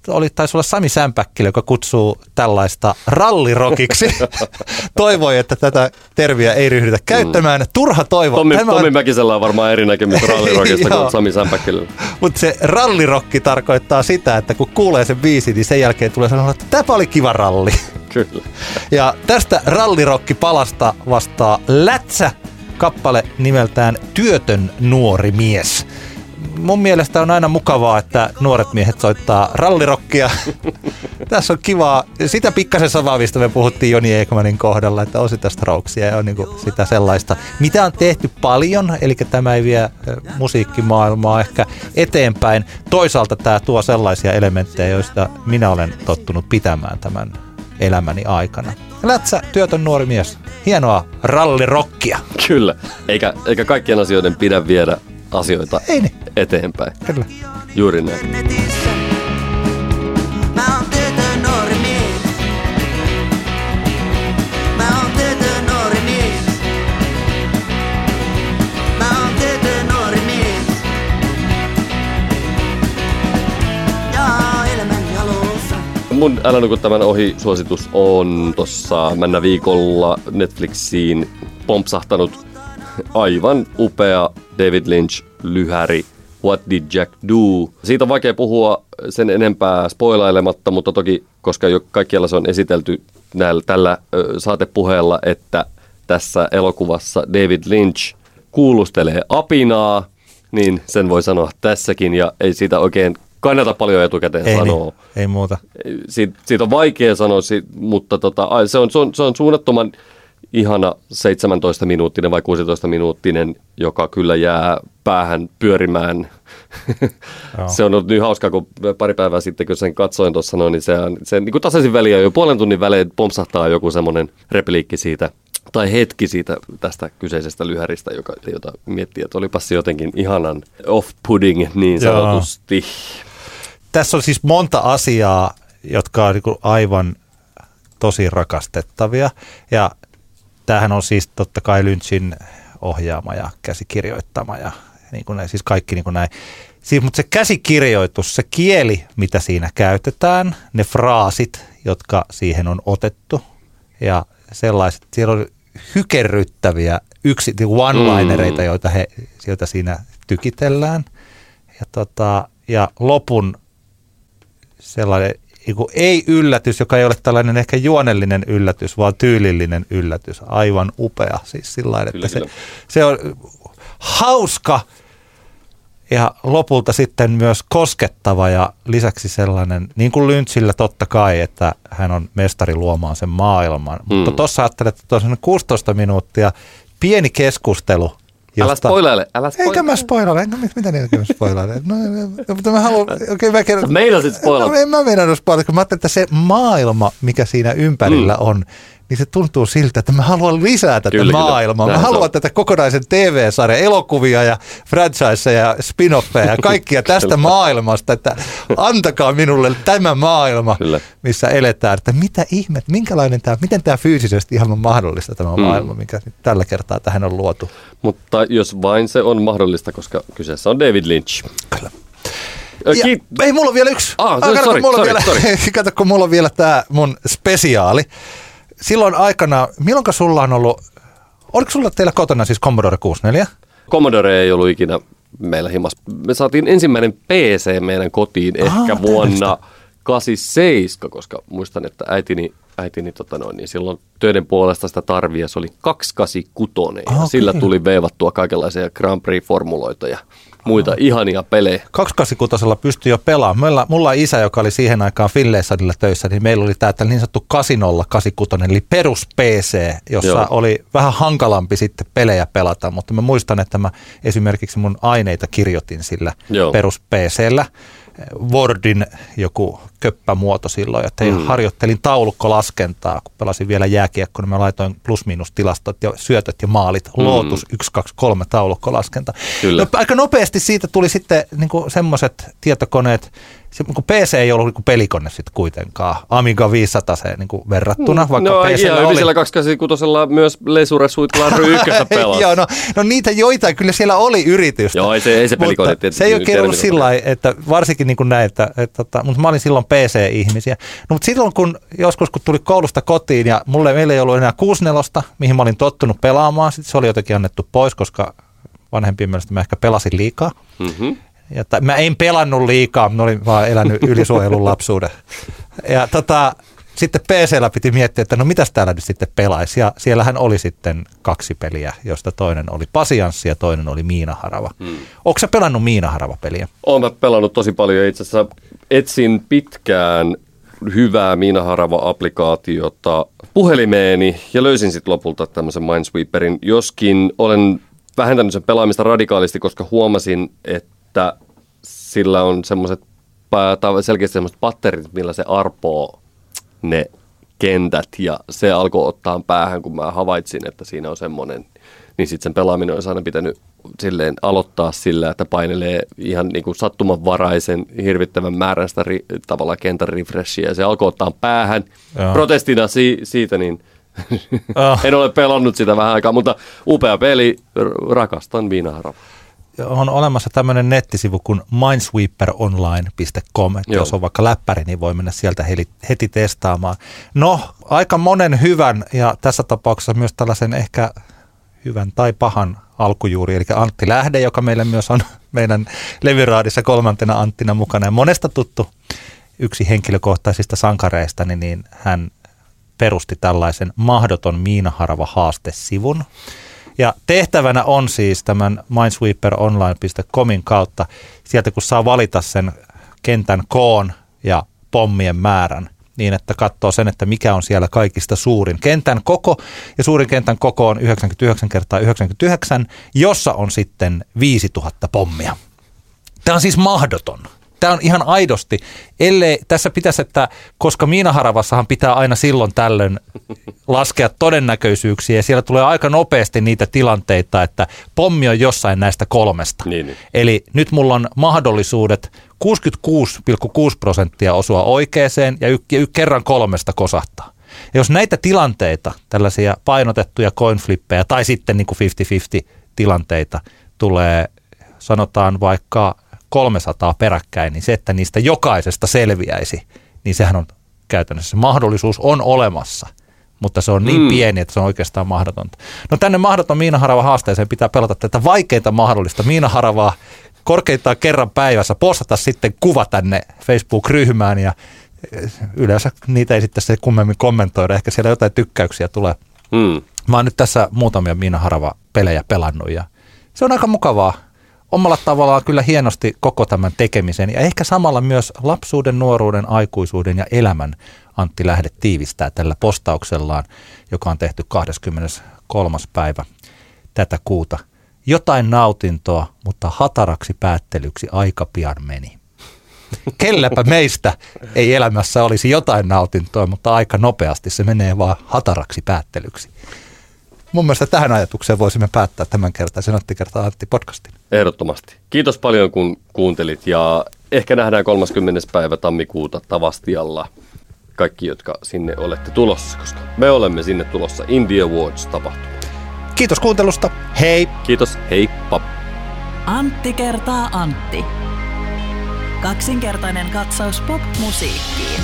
Speaker 3: oli, taisi olla Sami Sämpäkkilä, joka kutsuu tällaista rallirokiksi. <laughs> Toivoi, että tätä terviä ei ryhdytä käyttämään. Turha toivo.
Speaker 2: Tommi,
Speaker 3: Tämä on-
Speaker 2: Tommi Mäkisellä on varmaan eri näkemys <laughs> rallirokista kuin Sami Sämpäkkillä.
Speaker 3: Mutta se rallirokki tarkoittaa sitä, että kun kuulee sen biisin, niin sen jälkeen tulee sanoa, että tämä oli kiva ralli.
Speaker 2: Kyllä.
Speaker 3: Ja tästä rallirokki palasta vastaa Lätsä kappale nimeltään Työtön nuori mies. Mun mielestä on aina mukavaa, että nuoret miehet soittaa rallirokkia. <laughs> Tässä on kivaa. Sitä pikkasen samaa, mistä me puhuttiin Joni Ekmanin kohdalla, että on sitä strokesia ja on niin sitä sellaista, mitä on tehty paljon, eli tämä ei vie musiikkimaailmaa ehkä eteenpäin. Toisaalta tämä tuo sellaisia elementtejä, joista minä olen tottunut pitämään tämän elämäni aikana. Lätsä, työtön nuori mies. Hienoa rallirokkia.
Speaker 2: Kyllä. Eikä, eikä kaikkien asioiden pidä viedä asioita
Speaker 3: Ei niin.
Speaker 2: eteenpäin.
Speaker 3: Kyllä.
Speaker 2: Juuri näin. Mun Älä nuku tämän ohi suositus on tossa männä viikolla Netflixiin pompsahtanut aivan upea David Lynch lyhäri What Did Jack Do? Siitä on vaikea puhua sen enempää spoilailematta, mutta toki, koska jo kaikkialla se on esitelty näillä, tällä ö, saatepuheella, että tässä elokuvassa David Lynch kuulustelee apinaa, niin sen voi sanoa tässäkin ja ei siitä oikein kannata paljon etukäteen
Speaker 3: Ei,
Speaker 2: sanoa
Speaker 3: niin. ei muuta.
Speaker 2: siitä, siitä on vaikea sanoa, mutta tota, se, on, se, on, se on suunnattoman ihana 17-minuuttinen vai 16-minuuttinen, joka kyllä jää päähän pyörimään.
Speaker 3: Joo. <laughs>
Speaker 2: se on ollut niin hauskaa, kun pari päivää sitten, kun sen katsoin tuossa noin, niin se, se niin kuin tasaisin väliä jo puolen tunnin välein pompsahtaa joku semmoinen repliikki siitä tai hetki siitä tästä kyseisestä lyhäristä, joka, jota miettii, että olipas se jotenkin ihanan off-pudding niin
Speaker 3: Joo.
Speaker 2: sanotusti.
Speaker 3: Tässä on siis monta asiaa, jotka on niin aivan tosi rakastettavia. Ja tämähän on siis totta kai Lynchin ohjaama ja käsikirjoittama ja niin kuin näin, siis kaikki niin kuin näin. Siis, mutta se käsikirjoitus, se kieli, mitä siinä käytetään, ne fraasit, jotka siihen on otettu ja sellaiset, siellä on hykerryttäviä yksi, one-linereita,
Speaker 2: Mm.
Speaker 3: joita, he, joita siinä tykitellään. Ja, tota, ja lopun sellainen ei yllätys, joka ei ole tällainen ehkä juonellinen yllätys, vaan tyylillinen yllätys. Aivan upea siis sillä lailla,
Speaker 2: Kyllä,
Speaker 3: että se,
Speaker 2: kyllä.
Speaker 3: se on hauska ja lopulta sitten myös koskettava ja lisäksi sellainen, niin kuin Lynchillä totta kai, että hän on mestari luomaan sen maailman. Mm. Mutta tuossa ajattelet, että tuossa on 16 minuuttia pieni keskustelu
Speaker 2: Älä spoilaile, älä spoilaile.
Speaker 3: Eikä mä spoilaile, enkä mit- mitä niitä mä spoilaile. No, no, mutta mä haluan, okei okay, mä kerron.
Speaker 2: Meinasit spoilata.
Speaker 3: No, en mä meinannut spoilata, kun mä ajattelin, että se maailma, mikä siinä ympärillä
Speaker 2: Mm.
Speaker 3: on, niin se tuntuu siltä, että mä haluan lisää tätä
Speaker 2: Kyllä, kyllä.
Speaker 3: maailmaa. Mä
Speaker 2: Näin se
Speaker 3: haluan
Speaker 2: on.
Speaker 3: tätä kokonaisen TV-sarjan, elokuvia ja franchiseja ja spin-offeja ja kaikkia tästä
Speaker 2: Kyllä.
Speaker 3: maailmasta, että antakaa minulle tämä maailma,
Speaker 2: Kyllä.
Speaker 3: missä eletään, että mitä ihmet, minkälainen tämä, miten tämä fyysisesti ihan on mahdollista tämä
Speaker 2: Mm.
Speaker 3: maailma, mikä nyt tällä kertaa tähän on luotu.
Speaker 2: Mutta jos vain se on mahdollista, koska kyseessä on David Lynch.
Speaker 3: Kyllä. Ja,
Speaker 2: kiit-
Speaker 3: ei, mulla on vielä yksi.
Speaker 2: Ah,
Speaker 3: Ah, kato, kun mulla on
Speaker 2: sorry,
Speaker 3: vielä, <laughs> kato, kun mulla on vielä tämä mun spesiaali. Silloin aikana, milloinka sulla on ollut, oliko sulla teillä kotona siis Commodore 64?
Speaker 2: Commodore ei ollut ikinä meillä himas. Me saatiin ensimmäinen PC meidän kotiin ehkä
Speaker 3: tällaista.
Speaker 2: vuonna 87, koska muistan, että äitini, äitini tota noin, niin silloin töiden puolesta sitä tarvia, se oli 286 ja
Speaker 3: Ah,
Speaker 2: sillä tuli veivattua kaikenlaisia Grand Prix-formuloita ja muita ihania pelejä.
Speaker 3: 286 pystyi jo pelaamaan. Mulla, mulla on isä, joka oli siihen aikaan Filleessadilla töissä, niin meillä oli tämä niin sanottu 8086, eli perus PC, jossa.
Speaker 2: Joo.
Speaker 3: oli vähän hankalampi sitten pelejä pelata, mutta mä muistan, että mä esimerkiksi mun aineita kirjoitin sillä
Speaker 2: Joo.
Speaker 3: perus PCllä. Wordin joku köppämuoto silloin, että mm. harjoittelin taulukkolaskentaa, kun pelasin vielä jääkiekko, niin mä laitoin plus-miinus-tilastot ja syötöt ja maalit, mm. Lotus 1, 2, 3 taulukkolaskenta.
Speaker 2: Kyllä.
Speaker 3: No, aika nopeasti siitä tuli sitten niin semmoiset tietokoneet, se, niin PC ei ollut niin pelikone sitten kuitenkaan, Amiga 500 se niin verrattuna, vaikka
Speaker 2: no hyvin
Speaker 3: oli.
Speaker 2: siellä 286 myös Lesure Suitlaan ry ykköstä <laughs> pelasi.
Speaker 3: Joo, no, no niitä joitain, kyllä siellä oli yritystä.
Speaker 2: Joo, ei se- ei se pelikone
Speaker 3: Mutta
Speaker 2: tietysti
Speaker 3: Se ei oikein ollut sillä lailla, että varsinkin niin kuin näin, että, että, että, mutta mä olin silloin PC-ihmisiä. No, mutta silloin kun joskus kun tuli koulusta kotiin ja mulle, meillä ei ollut enää 64, mihin mä olin tottunut pelaamaan, sitten se oli jotenkin annettu pois, koska vanhempien mielestä mä ehkä pelasin liikaa.
Speaker 2: Mm-hmm.
Speaker 3: Ja t- mä en pelannut liikaa, mä olin vaan elänyt ylisuojelun lapsuuden. Ja tota, sitten PCllä piti miettiä, että no mitäs täällä nyt sitten pelaisi. Ja siellähän oli sitten kaksi peliä, josta toinen oli Pasianssi ja toinen oli Miinaharava. Hmm. Onko sä pelannut Miinaharava-peliä?
Speaker 2: Olen mä pelannut tosi paljon. Itse asiassa etsin pitkään hyvää Miinaharava-applikaatiota puhelimeeni ja löysin sitten lopulta tämmöisen Minesweeperin, joskin olen vähentänyt sen pelaamista radikaalisti, koska huomasin, että sillä on semmoiset selkeästi semmoiset patterit, millä se arpoo ne kentät ja se alkoi ottaa päähän, kun mä havaitsin, että siinä on semmoinen, niin sitten sen pelaaminen olisi aina pitänyt silleen aloittaa sillä, että painelee ihan niin kuin sattumanvaraisen hirvittävän määrän sitä ri, tavallaan kentän refreshia ja se alkoi ottaa päähän.
Speaker 3: Joo.
Speaker 2: Protestina si, siitä niin <laughs> en ole pelannut sitä vähän aikaa, mutta upea peli, rakastan Viinaharava.
Speaker 3: On olemassa tämmöinen nettisivu kuin minesweeperonline.com, että
Speaker 2: Joo.
Speaker 3: jos on vaikka läppäri, niin voi mennä sieltä heti, heti testaamaan. No, aika monen hyvän ja tässä tapauksessa myös tällaisen ehkä hyvän tai pahan alkujuuri, eli Antti Lähde, joka meille myös on <laughs> meidän levyraadissa kolmantena Anttina mukana ja monesta tuttu yksi henkilökohtaisista sankareista, niin, niin hän perusti tällaisen mahdoton miinaharava haastesivun. Ja tehtävänä on siis tämän minesweeperonline.comin kautta, sieltä kun saa valita sen kentän koon ja pommien määrän, niin että katsoo sen, että mikä on siellä kaikista suurin kentän koko. Ja suurin kentän koko on 99 kertaa 99, jossa on sitten 5000 pommia. Tämä on siis mahdoton. Tämä on ihan aidosti, ellei, tässä pitäisi, että koska Miinaharavassahan pitää aina silloin tällöin laskea todennäköisyyksiä ja siellä tulee aika nopeasti niitä tilanteita, että pommi on jossain näistä kolmesta.
Speaker 2: Niin, niin.
Speaker 3: Eli nyt mulla on mahdollisuudet 66,6 prosenttia osua oikeeseen ja y- y- kerran kolmesta kosahtaa. Ja jos näitä tilanteita, tällaisia painotettuja coinflippejä tai sitten niin kuin 50-50 tilanteita tulee, sanotaan vaikka 300 peräkkäin, niin se, että niistä jokaisesta selviäisi, niin sehän on käytännössä se mahdollisuus on olemassa, mutta se on niin
Speaker 2: Mm.
Speaker 3: pieni, että se on oikeastaan mahdotonta. No tänne mahdoton Miinaharava haasteeseen pitää pelata tätä vaikeinta mahdollista Miinaharavaa korkeintaan kerran päivässä, postata sitten kuva tänne Facebook-ryhmään ja eh, yleensä niitä ei sitten se kummemmin kommentoida, ehkä siellä jotain tykkäyksiä tulee.
Speaker 2: Mm.
Speaker 3: Mä oon nyt tässä muutamia Miina Harava-pelejä pelannut ja se on aika mukavaa. Omalla tavallaan kyllä hienosti koko tämän tekemisen ja ehkä samalla myös lapsuuden, nuoruuden, aikuisuuden ja elämän Antti Lähde tiivistää tällä postauksellaan, joka on tehty 23. päivä tätä kuuta. Jotain nautintoa, mutta hataraksi päättelyksi aika pian meni. Kelläpä meistä ei elämässä olisi jotain nautintoa, mutta aika nopeasti se menee vaan hataraksi päättelyksi. Mun mielestä tähän ajatukseen voisimme päättää tämän kertaisen Antti kertaa Antti podcastin.
Speaker 2: Ehdottomasti. Kiitos paljon kun kuuntelit ja ehkä nähdään 30. päivä tammikuuta Tavastialla kaikki, jotka sinne olette tulossa, koska me olemme sinne tulossa Indie Awards tapahtuma.
Speaker 3: Kiitos kuuntelusta. Hei!
Speaker 2: Kiitos, heippa!
Speaker 1: Antti kertaa Antti. Kaksinkertainen katsaus pop-musiikkiin.